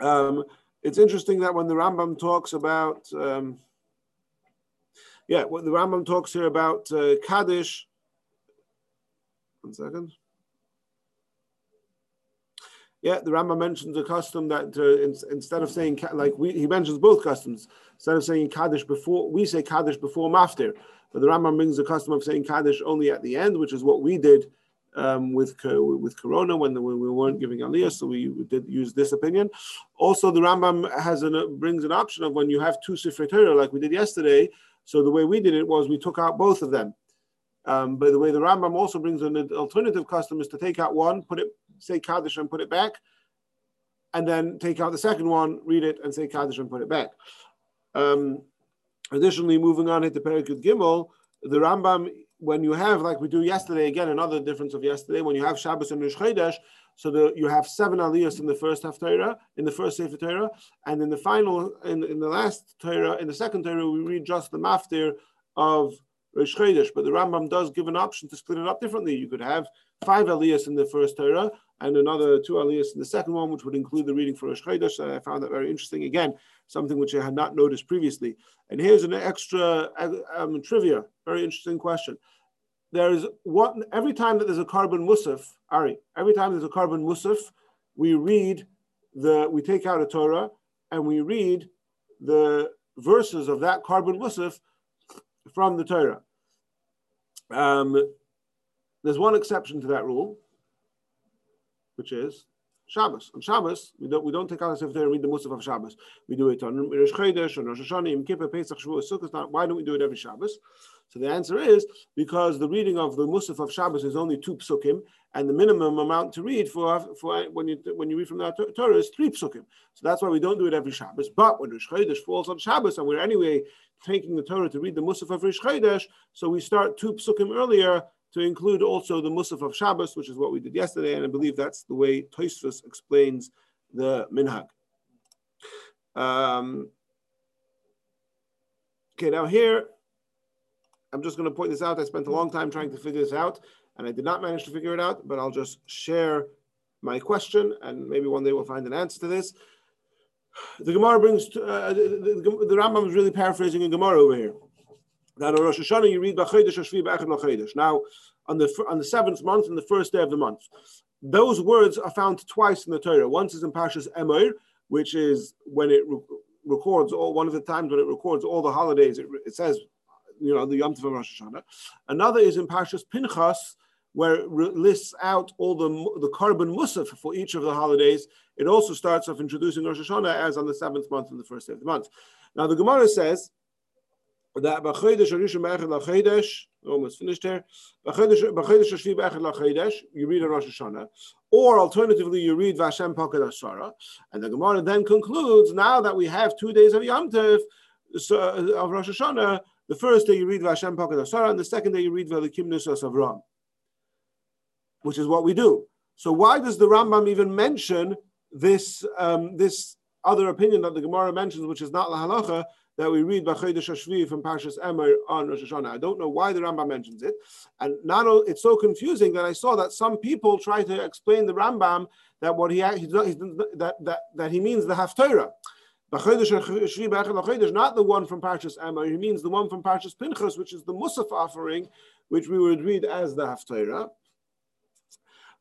Speaker 1: Um, it's interesting that when the Rambam talks about, um, yeah, when the Rambam talks here about uh, Kaddish, one second. Yeah, the Rambam mentions a custom that uh, in, instead of saying like we, he mentions both customs. Instead of saying Kaddish before, we say Kaddish before Maftir, but the Rambam brings the custom of saying Kaddish only at the end, which is what we did um, with with Corona when, the, we weren't giving Aliyah, so we did use this opinion. Also, the Rambam has an, brings an option of when you have two Sifrei Torah, like we did yesterday. So the way we did it was we took out both of them. Um, by the way, the Rambam also brings an alternative custom is to take out one, put it, say Kaddish and put it back, and then take out the second one, read it, and say Kaddish and put it back. Um, additionally, moving on into Perikut Gimel, the Rambam, when you have, like we do yesterday, again, another difference of yesterday, when you have Shabbos and Rosh Chodesh, so the, you have seven aliyahs in the first half Torah, in the first Sefer Torah, and in the final, in, in the last Torah, in the second Torah, we read just the maftir of Rosh Chodesh. But the Rambam does give an option to split it up differently. You could have five aliyahs in the first Torah and another two aliyahs in the second one, which would include the reading for Rosh Chodesh. And I found that very interesting. Again, something which I had not noticed previously. And here's an extra um, trivia, very interesting question there's what every time that there's a korban musaf, Ari, every time there's a korban musaf, we read the we take out a Torah and we read the verses of that korban musaf from the Torah. Um, there's one exception to that rule, which is Shabbos. On Shabbos, we don't we don't take out the Sefer and read the Musaf of Shabbos. We do it on Rosh Chodesh, on Rosh Hashanah, Yom Kippur, Pesach, Shavuot, Sukkot. Why don't we do it every Shabbos? So the answer is because the reading of the Musaf of Shabbos is only two psukim, and the minimum amount to read for, for when you when you read from that Torah is three psukim. So that's why we don't do it every Shabbos. But when Rosh Chodesh falls on Shabbos, and we're anyway taking the Torah to read the Musaf of Rosh Chodesh, so we start two psukim earlier to include also the Musaf of Shabbos, which is what we did yesterday, and I believe that's the way Tosfos explains the minhag. Um, okay, now here I'm just going to point this out. I spent a long time trying to figure this out, and I did not manage to figure it out, but I'll just share my question, and maybe one day we'll find an answer to this. The Gemara brings, to, uh, the, the, the, Rambam is really paraphrasing a Gemara over here. That on Rosh Hashanah you read B'chodesh Hashvi B'echad L'chodesh. Now, on the on the seventh month, and the first day of the month, those words are found twice in the Torah. Once is in Parshas Emor, which is when it re- records all one of the times when it records all the holidays. It, it says you know, the Yom Tov of Rosh Hashanah. Another is in Parshas Pinchas, where it lists out all the the korban musaf for each of the holidays. It also starts off introducing Rosh Hashanah as on the seventh month and the first day of the month. Now the Gemara says that b'chodesh harishon b'echad lachodesh, almost finished here. B'chodesh hashvi b'echad lachodesh, you read on Rosh Hashanah, or alternatively you read Vashem Pakad Asara, and the Gemara then concludes now that we have two days of Yom Tov so, of Rosh Hashanah, the first day you read Vashem Pakad Asara, and the second day you read Velikim Nusas Avram, which is what we do. So why does the Rambam even mention this um, this other opinion that the Gemara mentions, which is not la halacha, that we read B'chodesh Hashvi from Parshas Emor on Rosh Hashanah. I don't know why the Rambam mentions it, and not only, it's so confusing that I saw that some people try to explain the Rambam that what he, he that that that he means the Haftarah. Not the one from Parshas Emor, he means the one from Parshas Pinchas, which is the Musaf offering, which we would read as the Haftarah.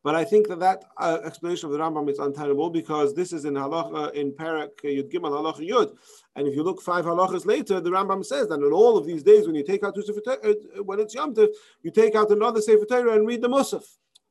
Speaker 1: But I think that that uh, explanation of the Rambam is untenable because this is in halacha in Perek Yud Gimel halacha Yud, and if you look five halachas later, the Rambam says that in all of these days when you take out two sefer uh, when it's Yom Tov, you take out another sefer Torah and read the Musaf.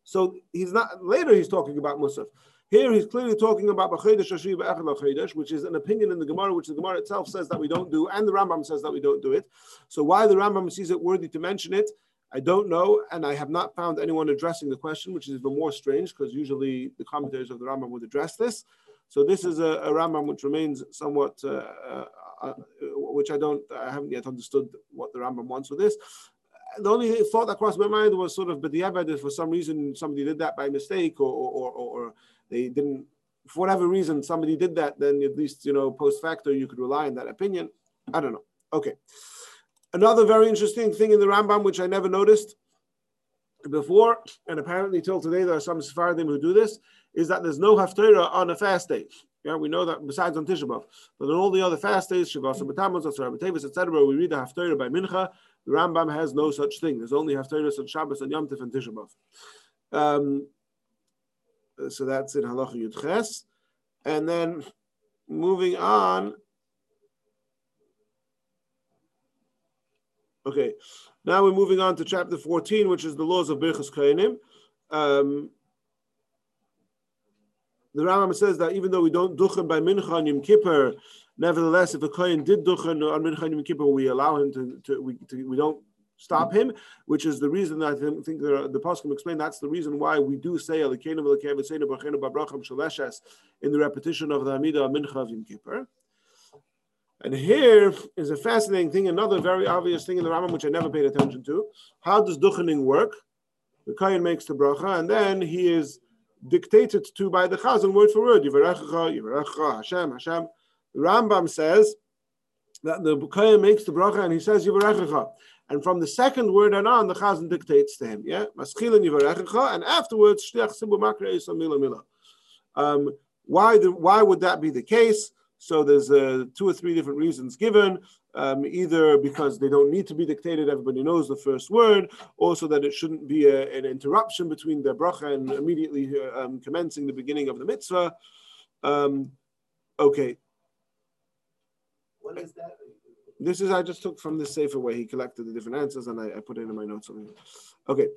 Speaker 1: So he's not later he's talking about Musaf. Here he's clearly talking about which is an opinion in the Gemara, which the Gemara itself says that we don't do, and the Rambam says that we don't do it. So why the Rambam sees it worthy to mention it, I don't know, and I have not found anyone addressing the question, which is even more strange because usually the commentators of the Rambam would address this. So this is a, a Rambam which remains somewhat, uh, uh, uh, which I don't, I haven't yet understood what the Rambam wants with this. The only thought that crossed my mind was sort of, but the for some reason somebody did that by mistake or, or, or, or they didn't, for whatever reason, somebody did that, then at least, you know, post facto, you could rely on that opinion. I don't know. Okay. Another very interesting thing in the Rambam, which I never noticed before, and apparently till today there are some Sephardim who do this, is that there's no Haftarah on a fast day. Yeah, we know that besides on Tisha B'Av, but on all the other fast days, and B'Tammuz, Asar etc., we read the Haftarah by Mincha. The Rambam has no such thing. There's only Haftarahs on Shabbos and Yom Tif and Tisha B'Av. Um, so that's in Halacha Yud Ches. And then moving on. Okay, now we're moving on to chapter 14, which is the laws of Birchas Kohanim. Um, the Rambam says that even though we don't duchen by Mincha and Yom Kippur, nevertheless, if a Kohen did duchen on Mincha and Yom Kippur, we allow him to, to, we, to, we don't stop him, which is the reason that I think, think the, the Pasuk explain that's the reason why we do say in the repetition of the Amidah Mincha of Yom Kippur. And here is a fascinating thing, another very obvious thing in the Rambam which I never paid attention to. How does duchening work? The Kohen makes the bracha, and then he is dictated to by the Chazan word for word. Yivarechecha, Yivarechecha, Hashem, Hashem. The Rambam says that the Kohen makes the bracha and he says Yivarechecha. And from the second word and on, the Chazan dictates to him. Yeah, Maschilin Yivarechecha, and afterwards Shliach Tzibbur Makre Mila Mila. Um, why, the, why would that be the case? So there's uh, two or three different reasons given. Um, either because they don't need to be dictated, everybody knows the first word, also that it shouldn't be a, an interruption between the bracha and immediately uh, um, commencing the beginning of the mitzvah. Um, okay,
Speaker 3: What is that?
Speaker 1: this is I just took from the sefer where he collected the different answers and I, I put it in my notes over here. Okay.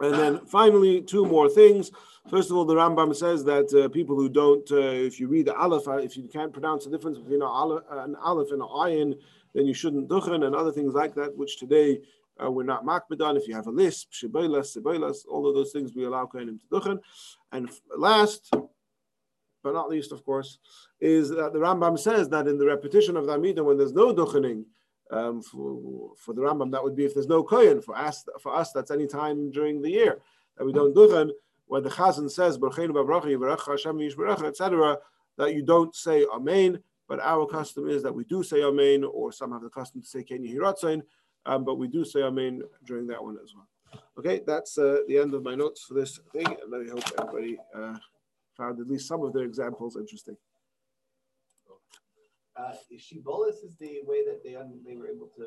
Speaker 1: And then finally, two more things. First of all, the Rambam says that uh, people who don't, uh, if you read the Aleph, uh, if you can't pronounce the difference between an Aleph, and an ayin, then you shouldn't duchen and other things like that, which today uh, we're not makpid on. If you have a lisp, shibaylas, sibaylas, all of those things we allow Kohanim to duchen. And last, but not least, of course, is that the Rambam says that in the repetition of the Amidah, when there's no duchening, um, for, for the Rambam, that would be if there's no kohen. For us, for us, that's any time during the year that we don't do duchen. When the Chazan says etc., that you don't say Amen. But our custom is that we do say Amen, or some have the custom to say Ken Yehiratzain, um, but we do say Amen during that one as well. Okay, that's uh, the end of my notes for this thing, and I hope everybody uh, found at least some of their examples interesting.
Speaker 3: Uh, Shibolis is the way that they, un- they were able to